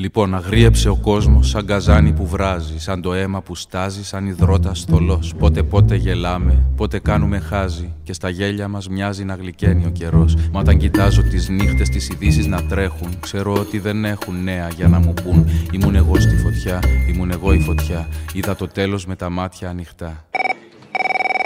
Λοιπόν, αγρίεψε ο κόσμος σαν καζάνι που βράζει, σαν το αίμα που στάζει, σαν υδρότα θολό. Πότε πότε γελάμε, πότε κάνουμε χάζι, και στα γέλια μας μοιάζει να γλυκαίνει ο καιρός. Μα όταν κοιτάζω τις νύχτες, τις ειδήσεις να τρέχουν, ξέρω ότι δεν έχουν νέα για να μου πούν. Ήμουν εγώ στη φωτιά, ήμουν εγώ η φωτιά. Είδα το τέλος με τα μάτια ανοιχτά.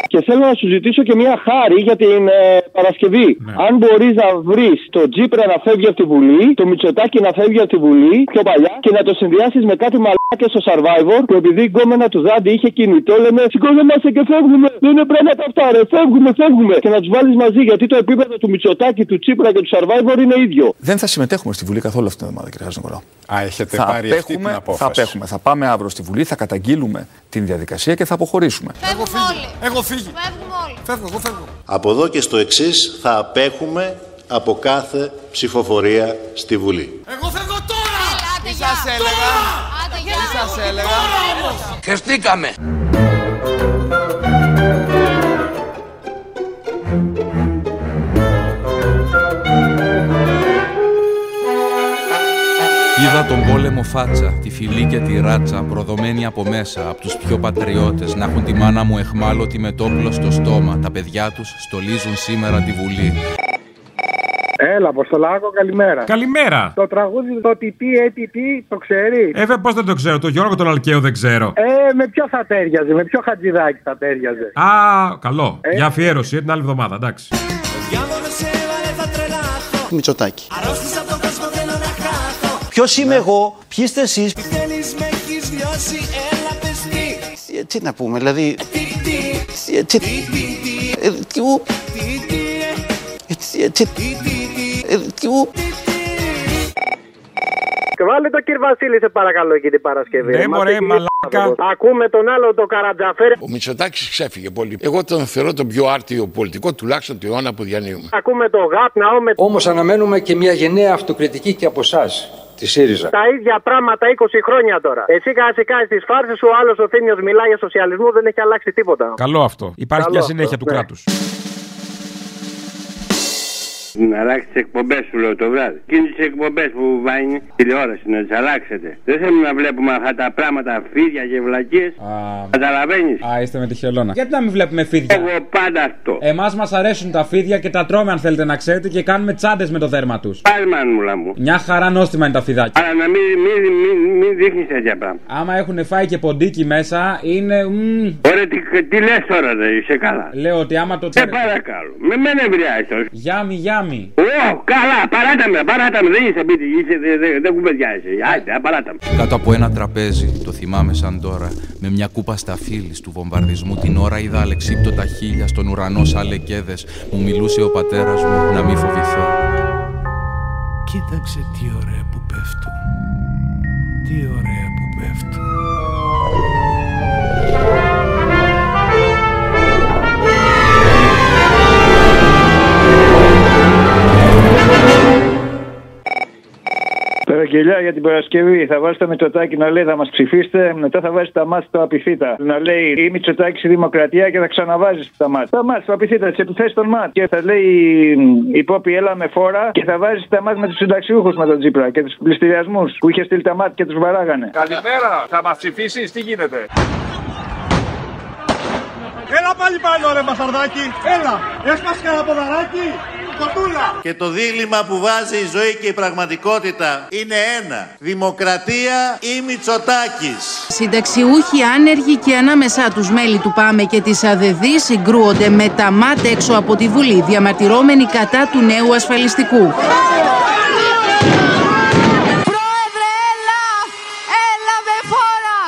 Και θέλω να σου ζητήσω και μια χάρη για την ε, Παρασκευή. Αν μπορείς να βρεις το Τζίπρα να φεύγει από τη Βουλή, το Μητσοτάκι να φεύγει από τη Βουλή πιο παλιά και να το συνδυάσεις με κάτι μαλάκια στο Survivor που επειδή η γκόμενα του Δάντη είχε κινητό, λέμε Σηκώνομαστε και φεύγουμε. Δεν είναι πράγματα αυτά, ρε. Φεύγουμε, φεύγουμε. Και να τους βάλεις μαζί γιατί το επίπεδο του Μητσοτάκι, του Τσίπρα και του Survivor είναι ίδιο. Δεν θα συμμετέχουμε στη Βουλή καθόλου αυτήν την εβδομάδα, κύριε Χαζηνικολάου. Α, έχετε Θα πάρει αυτή την απέχουμε, θα απόφαση. απέχουμε. Θα πάμε αύριο στη Βουλή, θα καταγγείλουμε την διαδικασία και θα αποχωρήσουμε. Φεύγουμε όλοι. Έχω φύγει. Φεύγουμε όλοι. Φεύγω, εγώ φεύγω. Από εδώ και στο εξή θα απέχουμε από κάθε ψηφοφορία στη Βουλή. Εγώ φεύγω τώρα! Άντε, Τι γεια. σας έλεγα; Άντε, Τι γεια. σας έλεγα; Χεστήκαμε. Είδα τον πόλεμο φάτσα, τη φυλή και τη ράτσα, προδομένη από μέσα, από τους πιο πατριώτες, να έχουν τη μάνα μου εχμάλωτη με το όπλο στο στόμα. Τα παιδιά τους στολίζουν σήμερα τη Βουλή. Έλα, Αποστολάκο, καλημέρα. Καλημέρα. Το τραγούδι το τι τι έτι τι το ξέρει; Ε, βέβαια, πώς δεν το ξέρω. Το Γιώργο τον Αλκαίο δεν ξέρω. Ε, με ποιο θα τέριαζε, με ποιο χατζηδάκι θα τέριαζε; Α, καλό. Για αφιέρωση, ε, την άλλη εβδομάδα, εντάξει. Μητσοτάκη. Ποιος είμαι εγώ, ποιοι είστε εσείς; Ε, Τι να πούμε, δηλαδή... Ε, τι- ε, τι- ου- Ε, τι- ε, τι- ου- Και βάλε το κύριο Βασίλη, σε παρακαλώ, εκεί την Παρασκευή. Ναι, Μας μωρέ, έχει μαλάκα. λείψει. Ακούμε τον άλλο, το Καρατζαφέρ. Ο Μητσοτάκης ξέφυγε πολύ. Εγώ τον θεωρώ τον πιο άρτιο πολιτικό, τουλάχιστον του αιώνα που διανύουμε. Ακούμε το ΓΑΠ, να με Όμως αναμένουμε και μια γενναία αυτοκριτική και από εσάς, τη ΣΥΡΙΖΑ. τα ίδια πράγματα 20 χρόνια τώρα. Εσύ καθικά στι φάρσες σου, ο άλλος ο Θήμιος μιλάει για σοσιαλισμό, δεν έχει αλλάξει τίποτα. Καλό αυτό. Υπάρχει Καλό μια αυτό, συνέχεια του ναι. κράτους. Να αλλάξει τις εκπομπές σου, λέω το βράδυ. Εκείνες τις εκπομπές που βάζει τηλεόραση να τις αλλάξετε. Δεν θέλουμε να βλέπουμε αυτά τα πράγματα, φίδια και βλακίες. Καταλαβαίνεις; Α, είστε με τη χελώνα. Γιατί να μην βλέπουμε φίδια; Εγώ πάντα αυτό. Εμάς μας αρέσουν τα φίδια και τα τρώμε αν θέλετε να ξέρετε και κάνουμε τσάντες με το δέρμα τους. Πάλι μάνουλα μου. Μια χαρά νόστιμα είναι τα φιδάκια. Αλλά να μην, μην, μην, μην δείχνεις τέτοια πράγματα. Άμα έχουν φάει και ποντίκι μέσα, είναι. μμμ. Ωραία, τι, τι λες τώρα, δεν είσαι καλά. Λέω ότι άμα το Σε τσέρε. παρακαλώ. Με μένα ευρεάζει τώρα. Γιάμι, γιάμι. Ω, καλά, παράτα με, παράτα με. Δεν είσαι σπίτι, είσαι, δεν δε, δεν κουβεντιάζεσαι. Άιτε, παράτα με. Κάτω από ένα τραπέζι, το θυμάμαι σαν τώρα, με μια κούπα σταφύλης του βομβαρδισμού την ώρα είδα αλεξίπτωτα χίλια στον ουρανό σαν λεκέδες. Μου μιλούσε ο πατέρας μου να μην φοβηθώ. Κοίταξε τι ωραία που πέφτουν. Τι ωραία που πέφτουν. Παραγγελιά για την Παρασκευή. Θα βάζει το Μητσοτάκι να λέει θα μας ψηφίσετε. Μετά θα βάζει τα μάτια στο απειθήτα. Να λέει η Μητσοτάκι στη Δημοκρατία και θα ξαναβάζεις τα μάτια. Τα μάτια στο απειθήτα, τις επιθέσεις των μάτ. Και θα λέει η Πόπη έλα με φόρα και θα βάζεις τα μάτια με τους συνταξιούχους με τον Τζίπρα και τους πληστηριασμούς που είχε στείλει τα μάτια και τους βαράγανε. Καλημέρα. Θα μας ψηφίσεις, τι γίνεται; Έλα πάλι πάνω ρε μπασταρδάκι. Έλα. Έσπασε κανένα ποδαράκι. Κοτούλα. Και το δίλημα που βάζει η ζωή και η πραγματικότητα είναι ένα. Δημοκρατία ή Μητσοτάκης. Συνταξιούχοι άνεργοι και ανάμεσά τους μέλη του ΠΑΜΕ και της ΑΔΕΔΗ συγκρούονται με τα μάτια έξω από τη Βουλή, διαμαρτυρώμενοι κατά του νέου ασφαλιστικού. Πρόεδρε, έλα! Έλα με φόρα!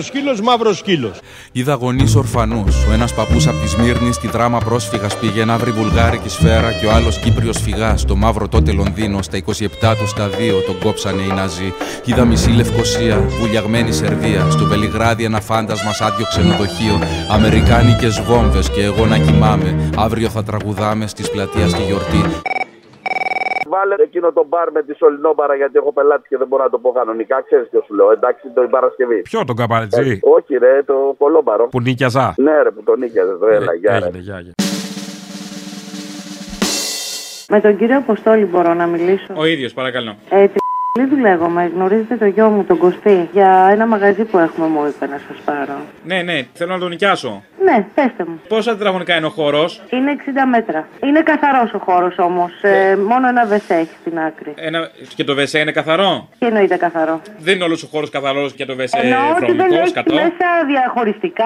Άσπρο σκύλος, μαύρος σκύλος. Είδα γονείς ορφανούς. Ο ένας παππούς από τη Σμύρνη στη δράμα πρόσφυγας πήγε να βρει βουλγάρικη σφαίρα και ο άλλος Κύπριος φυγάς. Το μαύρο τότε Λονδίνο, στα 27 του στα 2 τον κόψανε οι Ναζί. Είδα μισή Λευκοσία, βουλιαγμένη Σερβία. Στο Βελιγράδι ένα φάντασμα σ' άδειο ξενοδοχείο. Αμερικάνικες βόμβες και εγώ να κοιμάμαι. Αύριο θα τραγουδάμε στις πλατεία στη γιορτή. Βάλε εκείνο το μπαρ με τη Σολυνόμπαρα γιατί έχω πελάτη και δεν μπορώ να το πω κανονικά. Ξέρεις ποιο σου λέω. Εντάξει, το Παρασκευή. Ποιο τον καπαλετζή. Ε, όχι, ρε, το κολόμπαρο. Που νίκιαζα. Ναι, ρε, που τον νίκιαζες. Το έλα, γεια. Έγινε, γεια, γεια. Με τον κύριο Αποστόλη μπορώ να μιλήσω; Ο ίδιος, παρακαλώ. Ε, Λίδου λέγομαι, γνωρίζετε το γιο μου, τον Κωστή, για ένα μαγαζί που έχουμε, μου είπε να σας πάρω. Ναι, ναι, θέλω να τον νοικιάσω. Ναι, πέστε μου. Πόσα τετραγωνικά είναι ο χώρος; Είναι 60 μέτρα. Είναι καθαρός ο χώρος όμως. Ε, μόνο ένα βεσέ έχει στην άκρη. Ένα... Και το βεσέ είναι καθαρό; Τι εννοείται καθαρό; Δεν είναι όλος ο χώρος καθαρός και το βεσέ Εννοώ ότι δεν βρωμικός, έχει σκατό. μέσα διαχωριστικά.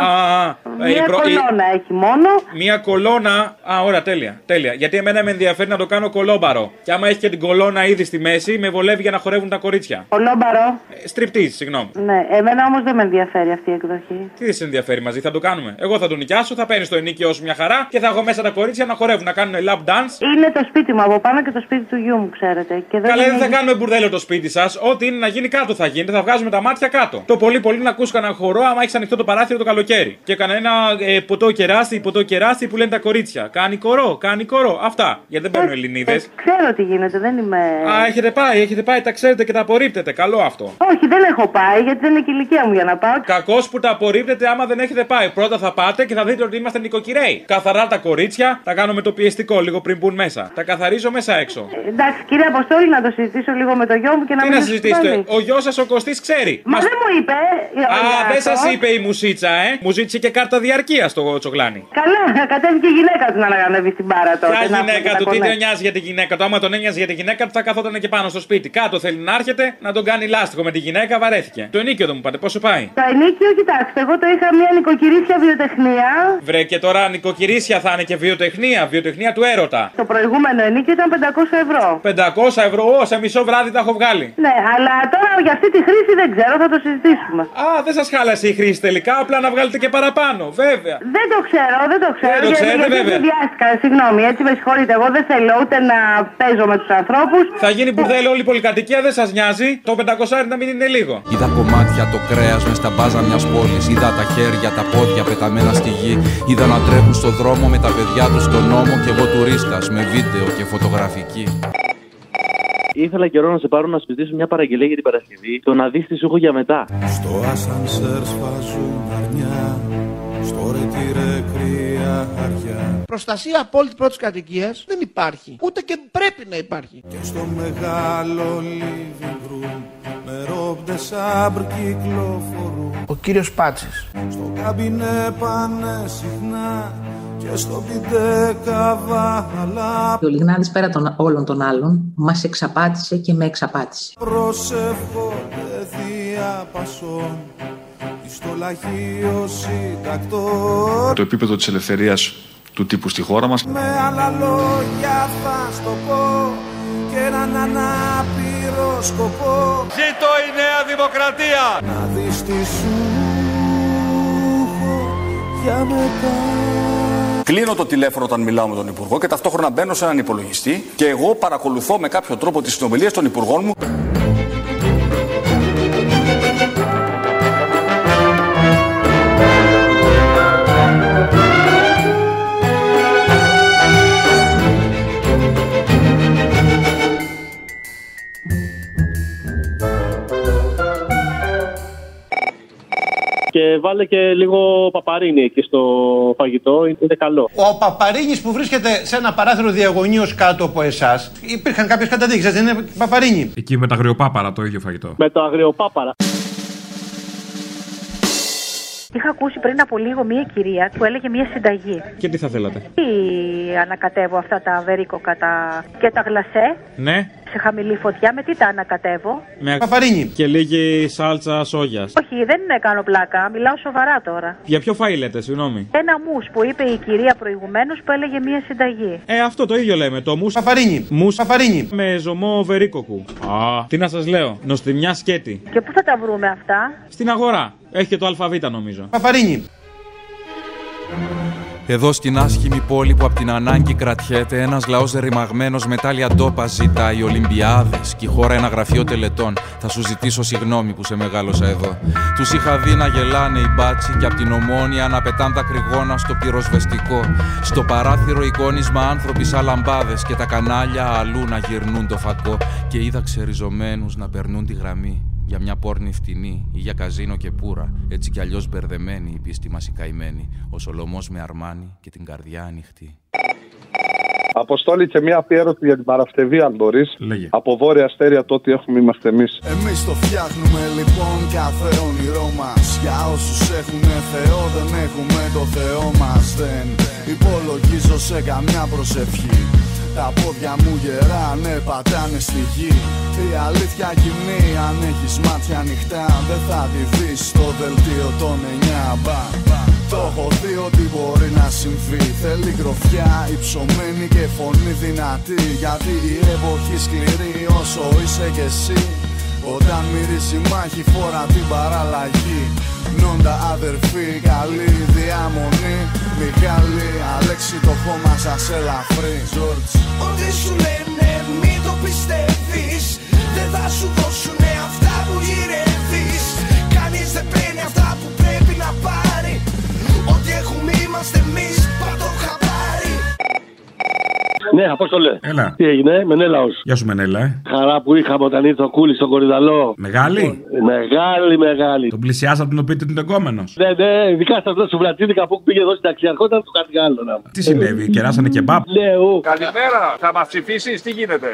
Α, α, Μία η προ- η- κολόνα έχει μόνο. Μία κολόνα. Α, ωραία, τέλεια. τέλεια. Γιατί εμένα με ενδιαφέρει να το κάνω κολόμπαρο. Και άμα έχει και την κολόνα ήδη στη μέση, με βολεύει για να χορεύουν τα κορίτσια. Κολόμπαρο. Στριπτή, συγγνώμη. Ναι, εμένα όμως δεν με ενδιαφέρει αυτή η εκδοχή. Τι δεν σε ενδιαφέρει μαζί, θα το κάνουμε. Εγώ θα τον νοικιάσω, θα παίρνει το ενίκιο σου μια χαρά και θα έχω μέσα τα κορίτσια να χορεύουν, να κάνουν lap dance. Είναι το σπίτι μου από πάνω και το σπίτι του γιού μου, ξέρετε. Και δεν Καλά, δεν είναι- θα κάνουμε μπουρδέλο το σπίτι σας. Ό,τι είναι να γίνει κάτω θα γίνει. Θα βγάζουμε τα μάτια κάτω. Το πολύ πολύ να ακούς κανένα χορό άμα έχεις ανοιχτό το παράθυρο το καλοκαίρι. Και κανένα ε, ποτό κεράσι, ποτό κεράσι που λένε τα κορίτσια. Κάνει κορό, κάνει κορό. Αυτά. Γιατί δεν παίρνουν Ελληνίδες. Ξέρω τι γίνεται, δεν είμαι. Α, έχετε πάει, έχετε πάει, τα ξέρετε και τα απορρίπτετε. Καλό αυτό. Όχι, δεν έχω πάει γιατί δεν είναι και η ηλικία μου για να πάω. Κακός που τα απορρίπτετε άμα δεν έχετε πάει. Πρώτα θα πάτε και θα δείτε ότι είμαστε νοικοκυρέοι. Καθαρά τα κορίτσια, τα κάνω με το πιεστικό λίγο πριν μπουν μέσα. Τα καθαρίζω μέσα έξω. Ε, Εντάξει, κύριε Αποστόλη, να το συζητήσω λίγο με το γιο μου και να Τι μην να το συζητήσετε, συμπάνει. ο γιος σας ο Κωστής ξέρει. Μα δεν μου είπε. ε, Α, για δεν αυτό. σα είπε η μουσίτσα, ε! Μου ζήτησε και κάρτα διαρκείας στο τσογλάνι. Καλά, κατέβηκε η γυναίκα του να ανέβει στην μπάρα τότε. Ποια να γυναίκα πούμε τα του, τι κονέ. δεν νοιάζει για τη γυναίκα του; Άμα τον ένοιαζε για τη γυναίκα του, θα καθόταν και πάνω στο σπίτι. Κάτω θέλει να έρχεται, να τον κάνει λάστιχο με τη γυναίκα, βαρέθηκε. Το ενίκιο δεν μου πάτε, πόσο πάει; Το ενίκιο, κοιτάξτε, εγώ το είχα μια νοικοκυρίσια βιοτεχνία. Βρε και τώρα νοικοκυρίσια θα είναι και βιοτεχνία, βιοτεχνία του έρωτα. Το προηγούμενο ενίκιο ήταν 500 ευρώ. 500 ευρώ, ω, σε μισό βράδυ τα έχω βγάλει. Ναι, αλλά τώρα για αυτή τη χρήση δεν ξέρω, θα το συζητήσουμε. Α, δεν σας χάλασε η χρήση τελικά, απλά να βγάλετε και παραπάνω, βέβαια. Δεν το ξέρω, δεν το ξέρω. Δεν το γιατί- ξέρετε, γιατί βέβαια. συνδυάστηκα, συγγνώμη, έτσι με συγχωρείτε. Εγώ δεν θέλω ούτε να παίζω με τους ανθρώπους. Θα γίνει μπουρδέλο όλη η πολυκατοικία, δεν σας νοιάζει. Το 500 να μην είναι λίγο. Είδα κομμάτια το κρέας μες στα μπάζα μιας πόλης. Είδα τα χέρια, τα πόδια πεταμένα στη γη. Είδα να τρέχουν στο δρόμο με τα παιδιά τους στον νόμο και εγώ τουρίστας με βίντεο και φωτογραφική. Ήθελα καιρό να σε πάρω να συζητήσω μια παραγγελία για την Παρασκευή. Το να δεις τι σου έχω για μετά. Στο ασανσέρ σφάζουν αρνιά Στο ρετήρε κρύα αριά Προστασία απόλυτη πρώτης κατοικίας δεν υπάρχει. Ούτε και πρέπει να υπάρχει. Και στο μεγάλο living room Με ρόμπτε σάμπρ κυκλοφορούν Ο κύριος Πάτσης. Στο καμπινέ πάνε συχνά Και στο πιντέ καβάλα Ο Λιγνάδης πέρα των όλων των άλλων μας εξαπάτησε και με εξαπάτησε. Προσεύχονται διαπασών Στο λαχείο συντακτών Το επίπεδο της ελευθερίας του τύπου στη χώρα μας Με άλλα λόγια θα στο πω και έναν ανάπηρο σκοπό Ζήτω η Νέα Δημοκρατία! Να δεις τι σου έχω για μετά Κλείνω το τηλέφωνο όταν μιλάω με τον Υπουργό και ταυτόχρονα μπαίνω σε έναν υπολογιστή και εγώ παρακολουθώ με κάποιο τρόπο τις συνομιλίες των Υπουργών μου. Και βάλε και λίγο παπαρίνι εκεί στο φαγητό. Είναι καλό. Ο Παπαρίνης που βρίσκεται σε ένα παράθυρο διαγωνίως κάτω από εσάς υπήρχαν κάποιες καταδείξεις, δεν είναι Παπαρίνη; Εκεί με τα αγριοπάπαρα το ίδιο φαγητό. Με το αγριοπάπαρα. Είχα ακούσει πριν από λίγο μία κυρία που έλεγε μία συνταγή. Και τι θα θέλατε; Τι ανακατεύω αυτά τα βερίκοκα τα... και τα γλασέ; Ναι. Σε σε χαμηλή φωτιά, με τι τα ανακατεύω; Με Παπαρίνι. Και λίγη σάλτσα σόγιας. Όχι, δεν είναι κάνω πλάκα, μιλάω σοβαρά τώρα. Για ποιο φαΐ λέτε, συγγνώμη; Ένα μους που είπε η κυρία προηγουμένως που έλεγε μία συνταγή. Ε, αυτό το ίδιο λέμε. Το μους. Παπαρίνι. Μους. Παπαρίνι. Με ζωμό βερίκοκου. Α, τι να σας λέω. Νοστιμιά σκέτη. Και πού θα τα βρούμε αυτά; Στην αγορά. Έχει και το αλφαβήτα νομίζω. Παπαρίνι. Εδώ στην άσχημη πόλη που απ' την ανάγκη κρατιέται, ένας λαός ρημαγμένο με τάλια ντόπα ζητάει Ολυμπιάδες και η χώρα ένα γραφείο τελετών. Θα σου ζητήσω συγγνώμη που σε μεγάλωσα εδώ. Τους είχα δει να γελάνε οι μπάτσι και απ' την ομόνια να πετάν δακρυγόνα στο πυροσβεστικό. Στο παράθυρο εικόνισμα άνθρωποι σαν λαμπάδες και τα κανάλια αλλού να γυρνούν το φακό. Και είδα ξεριζωμένους να περνούν τη γραμμή για μια πόρνη φτηνή ή για καζίνο και πουρα. Έτσι κι αλλιώς μπερδεμένη η πίστη μας η καημένη. Ο Σολομός με αρμάνι και την καρδιά ανοιχτή. Αποστόλη και μια αφιέρωση για την Παρασκευή, αν μπορείς. Λέγε. Από βόρεια αστέρια το ότι έχουμε είμαστε εμείς. Εμείς το φτιάχνουμε λοιπόν κάθε όνειρό μας. Για όσους έχουν Θεό, δεν έχουμε το Θεό μας. Δεν υπολογίζω σε καμιά προσευχή. Τα πόδια μου γεράνε, πατάνε στη γη. Η αλήθεια κοινή, αν έχεις μάτια ανοιχτά, δεν θα τη δεις στο δελτίο των 9 μπα. Το έχω δει ότι μπορεί να συμβεί. Θέλει γροφιά, υψωμένη και φωνή δυνατή. Γιατί η εποχή σκληρή όσο είσαι κι εσύ. Όταν μυρίζει μάχη φορά την παραλλαγή. Νόντα αδερφή, καλή διαμονή. Μιχάλη, Αλέξη το χώμα σας ελαφρύ. Τζόρτζ Ό,τι σου λένε μην το πιστεύεις. Δεν θα σου δώσουνε αυτά που γυρεύεις. Κανείς δεν παίρνει αυτά που πρέπει να πάρει. Ό,τι έχουμε είμαστε εμείς. πάντο χαμπάρι Ναι, Απόστολε. Έλα. Τι έγινε, Μενέλαος. Γεια σου, Μενέλα, ε. Χαρά που είχαμε όταν ήρθε ο Κούλης στον Κορυδαλό. Μεγάλη; Μεγάλη, μεγάλη. Τον πλησιάσατε να του πείτε ότι είναι εγκόμενο. Ναι, ναι, ειδικά σε αυτό του Βλατσίδικα που πήγε εδώ στην ταξιαρχό ήταν του κάτι άλλο να Τι συνέβη, κεράσανε κεμπάπ. Ναι, ου. Καλημέρα, θα μας ψηφίσεις, τι γίνεται;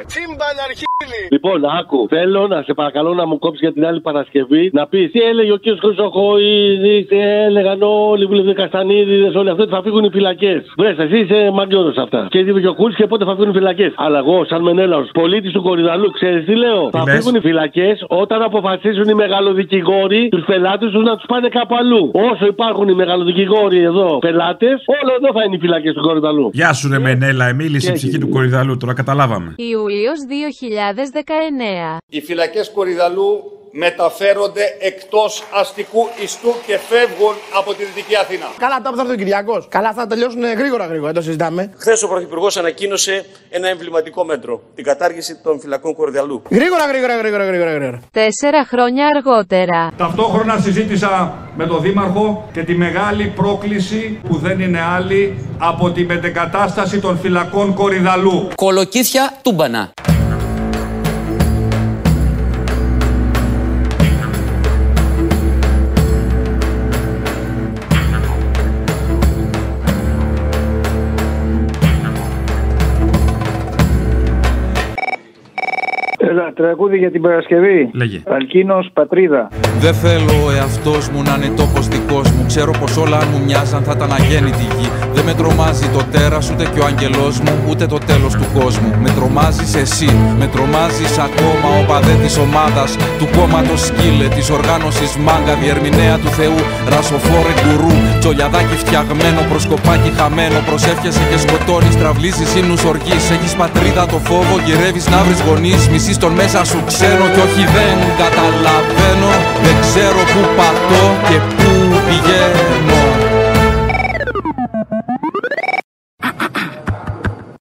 Λοιπόν, άκου. Θέλω να σε παρακαλώ να μου κόψεις για την άλλη Παρασκευή να πεις τι έλεγε ο κ. Χρυσοχοίδης, τι έλεγαν όλοι οι βουλευτές Καστανίδης, όλοι αυτοί ότι θα φύγουν οι φυλακές. Βρες, εσύ είσαι μαγκιόρο αυτά. Και είπε και ο Κούλης και πότε θα φύγουν οι φυλακές. Αλλά εγώ, σαν Μενέλαος, πολίτης του Κορυδαλού, ξέρεις τι λέω; θα λες; φύγουν οι φυλακές όταν αποφασίσουν οι μεγαλοδικηγόροι τους πελάτες τους να τους πάνε κάπου αλλού. Όσο υπάρχουν οι μεγαλοδικηγόροι εδώ πελάτες, όλο εδώ θα είναι οι φυλακές του Κορυδαλού. Γεια σου, ρε Μενέλα, μίλησε η ψυχή του κορυδαλού, τώρα καταλάβαμε. Ιούλιος 2019. Οι φυλακές Κορυδαλού μεταφέρονται εκτός αστικού ιστού και φεύγουν από τη Δυτική Αθήνα. Καλά, τώρα που θα έρθει ο Κυριακός. Καλά, θα τελειώσουν γρήγορα γρήγορα, δεν το συζητάμε. Χθες ο Πρωθυπουργός ανακοίνωσε ένα εμβληματικό μέτρο. Την κατάργηση των φυλακών Κορυδαλού. Γρήγορα, γρήγορα, γρήγορα, γρήγορα. γρήγορα. Τέσσερα χρόνια αργότερα. Ταυτόχρονα συζήτησα με τον Δήμαρχο και τη μεγάλη πρόκληση που δεν είναι άλλη από τη μετεκατάσταση των φυλακών Κορυδαλού. Κολοκύθια τούμπανα. Έλα, τραγούδι για την Παρασκευή. Λέγε. Αλκίνος Πατρίδα. Δεν θέλω ο εαυτός μου να είναι τόπος δικός μου. Ξέρω πως όλα αν μου μοιάζαν θα ήταν αγέννητη γη. Δεν με τρομάζει το τέρας ούτε και ο άγγελός μου, ούτε το τέλος του κόσμου. Με τρομάζεις εσύ, με τρομάζεις ακόμα ο παδέ της ομάδας. Του κόμματος σκύλε, της οργάνωσης μάγκα, διερμηνέα του Θεού. Ρασοφόρε γκουρού, τσολιαδάκι φτιαγμένο, προσκοπάκι χαμένο. Προσεύχεσαι και σκοτώνεις, τραυλίζεις ύμνους οργή. Έχεις πατρίδα το φόβο, γυρεύεις να βρει γονείς. Μισή τον μέσα σου ξένο και όχι δεν καταλαβαίνω. Δεν ξέρω πού πατώ και πού πηγαίνω.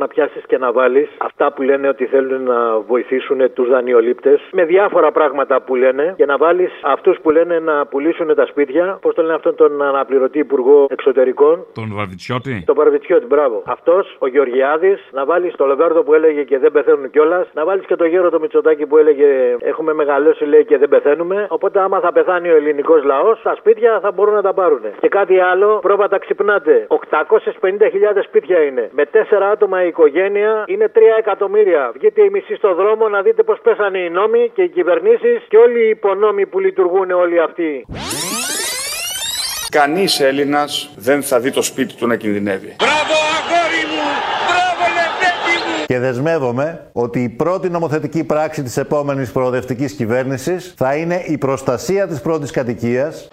Να πιάσεις και να βάλεις αυτά που λένε ότι θέλουν να βοηθήσουν τους δανειολήπτες με διάφορα πράγματα που λένε και να βάλεις αυτούς που λένε να πουλήσουν τα σπίτια. Πώς το λένε αυτόν τον αναπληρωτή Υπουργό Εξωτερικών; Τον Βαρβιτσιώτη. Το Παρβιτσιώτη, μπράβο. Αυτός, ο Γεωργιάδης, να βάλεις το Λεβέρδο που έλεγε και δεν πεθαίνουν κιόλας, να βάλεις και το γέρο το Μητσοτάκι που έλεγε Έχουμε μεγαλώσει, λέει και δεν πεθαίνουμε. Οπότε, άμα θα πεθάνει ο ελληνικός λαός, τα σπίτια θα μπορούν να τα πάρουν. Και κάτι άλλο, πρόβατα ξυπνάτε. 850.000 σπίτια είναι. Με 4 άτομα η οικογένεια είναι 3 εκατομμύρια. Βγείτε οι μισοί στο δρόμο να δείτε πώς πέσανε οι νόμοι και οι κυβερνήσεις και όλοι οι υπονόμοι που λειτουργούν όλοι αυτοί. Κανείς Έλληνας δεν θα δει το σπίτι του να κινδυνεύει. Και δεσμεύομαι ότι η πρώτη νομοθετική πράξη της επόμενης προοδευτικής κυβέρνησης θα είναι η προστασία της πρώτης κατοικίας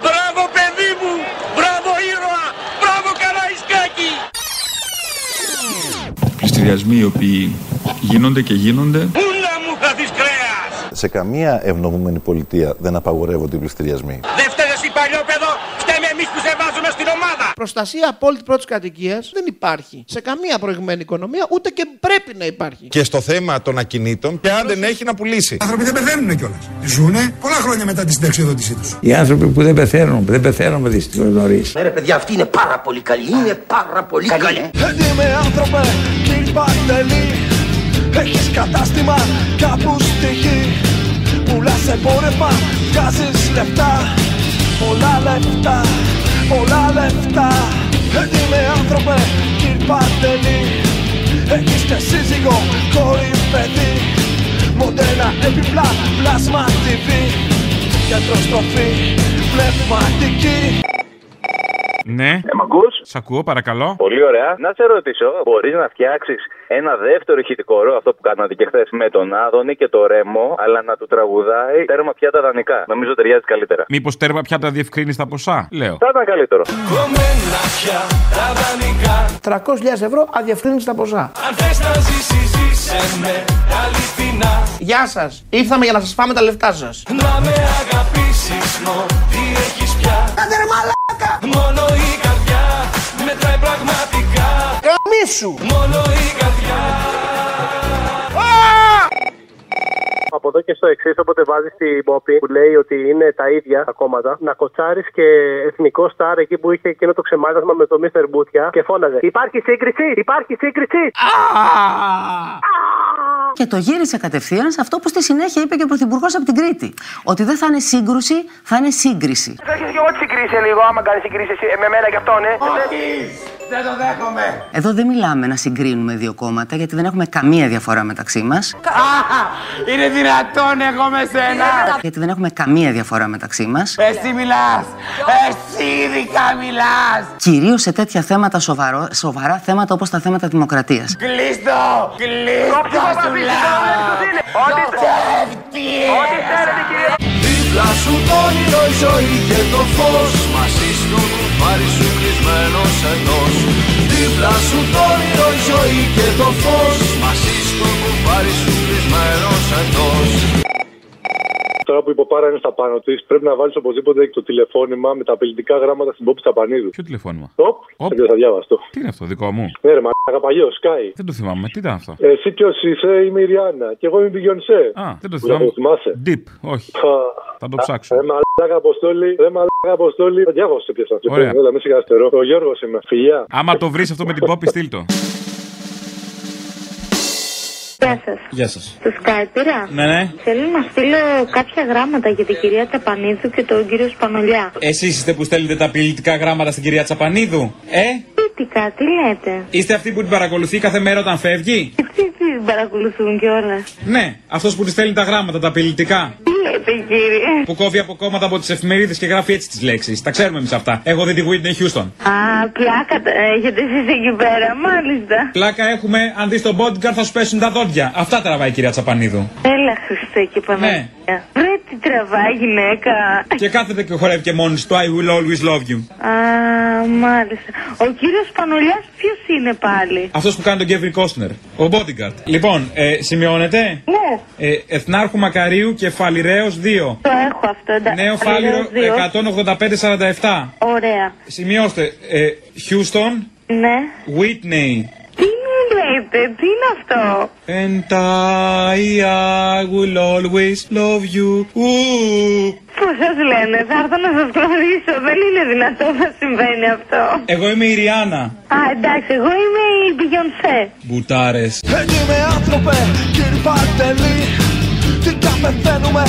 Πληστηριασμοί οι οποίοι γίνονται και γίνονται. Πούλα μου θα δεις κρέας! Σε καμία ευνομούμενη πολιτεία δεν απαγορεύονται οι πληστηριασμοί. Δεν φταίει εσύ παλιόπαιδο! Φταίμε εμείς που σε βάζουμε στην ομάδα! Προστασία απόλυτη πρώτης κατοικίας δεν υπάρχει σε καμία προηγμένη οικονομία, ούτε και πρέπει να υπάρχει. Και στο θέμα των ακινήτων, και αν δεν έχει να πουλήσει. Οι άνθρωποι δεν πεθαίνουν κιόλας. Ζούνε πολλά χρόνια μετά τη συνταξιοδότησή τους. Οι άνθρωποι που δεν πεθαίνουν, που δεν πεθαίνουν δυστυχώς νωρί. Ναι, ρε παιδιά, αυτή είναι πάρα πολύ καλή. Είναι πάρα πολύ καλή. Είμαι άνθρωπε, κύριε Παντελή. Έχεις κατάστημα κάπου στη γη. Πουλάς εμπόρευμα, βγάζεις λεφτά. Πολλά λεφτά, πολλά λεφτά. Είμαι άνθρωπε, κύριε Παντελή. Έχεις και σύζυγο, κόρη, παιδί. Μοντέλα, επιπλά, πλάσμα TV. Γιατροστροφή, πνευματική. Ναι. Ε, μ' ακούς; Σ' ακούω, παρακαλώ. Πολύ ωραία. Να σε ρωτήσω, μπορείς να φτιάξεις ένα δεύτερο ηχητικό ρο, αυτό που κάνατε και χθες με τον Άδωνη και το Ρέμο, αλλά να του τραγουδάει τέρμα πια τα δανεικά. Νομίζω ταιριάζει καλύτερα. Μήπως τέρμα πια τα διευκρίνεις τα ποσά, λέω. Θα ήταν καλύτερο. Κομμένα πια τα δανεικά 300.000 ευρώ αδιαφρύνιστα ποσά. Αν θες να ζήσεις, ζήσε με αληθινά Γεια σας. Ήρθαμε για να σας πάμε τα λεφτά σας. Να με αγαπήσεις, μω τι έχεις πια Άντε ρε μαλάκα! Μόνο η καρδιά μετράει πραγματικά Καμίσου! Μόνο η καρδιά Από εδώ και στο εξής, όποτε βάζεις την πόπη που λέει ότι είναι τα ίδια τα κόμματα, να κοτσάρεις και εθνικό στάρ εκεί που είχε εκείνο το ξεμάτασμα με το Mr. Μπούτια και φώναζε. Υπάρχει σύγκριση! Υπάρχει σύγκριση! Και το γύρισε κατευθείαν σε αυτό που στη συνέχεια είπε και ο Πρωθυπουργός από την Κρήτη. Ότι δεν θα είναι σύγκρουση, θα είναι σύγκριση. Θα έχεις και εγώ τη συγκρίση λίγο, άμα κάνεις συγκρίση εσύ, με μένα και αυτόν, ε. Όχι! Δεν το δέχομαι! Εδώ δεν μιλάμε να συγκρίνουμε δύο κόμματα, γιατί δεν έχουμε καμία διαφορά μεταξύ μας. Είναι δυνατόν εγώ με σένα! Γιατί δεν έχουμε καμία διαφορά μεταξύ μας. Εσύ μιλάς! Εσύ ειδικά μιλάς! Κυρίως σε τέτοια θέματα σοβαρό, σοβαρά θέματα όπως τα θέματα δημοκρατίας. Κλείστο! Κλείστο σου λέω! Ό,τι Ό,τι θέλετε, κύριε. Δίπλα σου το όνειρο η ζωή και το φως Μαζί στο κουμπάρι σου κλεισμένος εντός Δίπλα σου το όνειρο η ζωή και το φως Μαζί στο κουμπάρι σου κλεισμένος εντός Τώρα που η Ποπάρα είναι στα πάνω της, πρέπει να βάλεις οπωσδήποτε το τηλεφώνημα με τα απειλητικά γράμματα στην Πόπη Τσαπανίδου. Ποιο τηλεφώνημα; Οπ, δεν θα διάβαστο. Τι είναι αυτό, δικό μου; Ναι, ρε μαλάκα παλιό, Sky. Δεν το θυμάμαι, τι ήταν αυτό; Εσύ ποιο είσαι, είμαι η Ριάννα. Και εγώ είμαι η Μπιγιονσέ. Α, δεν το Που θυμάμαι. το θυμάσαι. Deep, όχι. Θα το ψάξω. Ρε μαλάκα αποστόλη, ρε μαλάκα αποστόλη. Διάβασε σε πιέσα. Ωραία. Έλα, μην σιγαστερώ. Ο Γιώργος είμαι. Φιλιά. Άμα το βρεις αυτό με την πόπη, στείλ το. Γεια σας. Γεια σας. Το Skype πήρα. Ναι, ναι. Θέλω να στείλω κάποια γράμματα για την κυρία Ταπανίδου και τον κύριο Σπανολιά. Εσείς είστε που στέλνετε τα απειλητικά γράμματα στην κυρία Τσαπανίδου, ε; Ποιητικά, τι λέτε; Είστε αυτοί που την παρακολουθεί κάθε μέρα όταν φεύγει; Τι την παρακολουθούν κιόλας. Ναι, αυτός που της στέλνει τα γράμματα, τα απειλητικά. Τι λέτε, κύριε. Που κόβει από κόμματα από τις εφημερίδες και γράφει έτσι τις λέξεις. Τα ξέρουμε εμείς αυτά. Εγώ δεν τη Whitney Houston. Α, πλάκα τα έχετε εσείς εκεί πέρα, μάλιστα. Πλάκα έχουμε, αν δεις τον bodyguard θα σου πέσουν τα δόντια. Αυτά τραβάει η κυρία Τσαπανίδου. Έλα, Χριστέ και Παναγία. Βρε, τι τραβάει γυναίκα. Και κάθεται και χορεύει και μόνη του I will always love you. Α, μάλιστα. Ο κύριος Πανολιάς ποιος είναι πάλι; Αυτός που κάνει τον Κέβιν Κόστνερ. Ο bodyguard. Λοιπόν, ε, σημειώνετε; Ναι. Ε, Εθνάρχου Μακαρίου και Φαλιρέο 2. Το έχω αυτό, εντάξει. Νέο Φάλιρο Φάλιρο 185-47. Ωραία. Σημειώστε. Ε, Houston, Ναι. Whitney. Τι μου λέει, εννοείται. Τι είναι αυτό; And I, I will always love you. Ου. Πώ σας λένε, θα έρθω να σας γνωρίσω. Δεν είναι δυνατό να συμβαίνει αυτό. Εγώ είμαι η Ριάννα. Α, εντάξει, εγώ είμαι η Μπιγιονσέ. Μπουτάρες. Έτσι με άνθρωπε, κύριε Παντελή Τι καπεθαίνουμε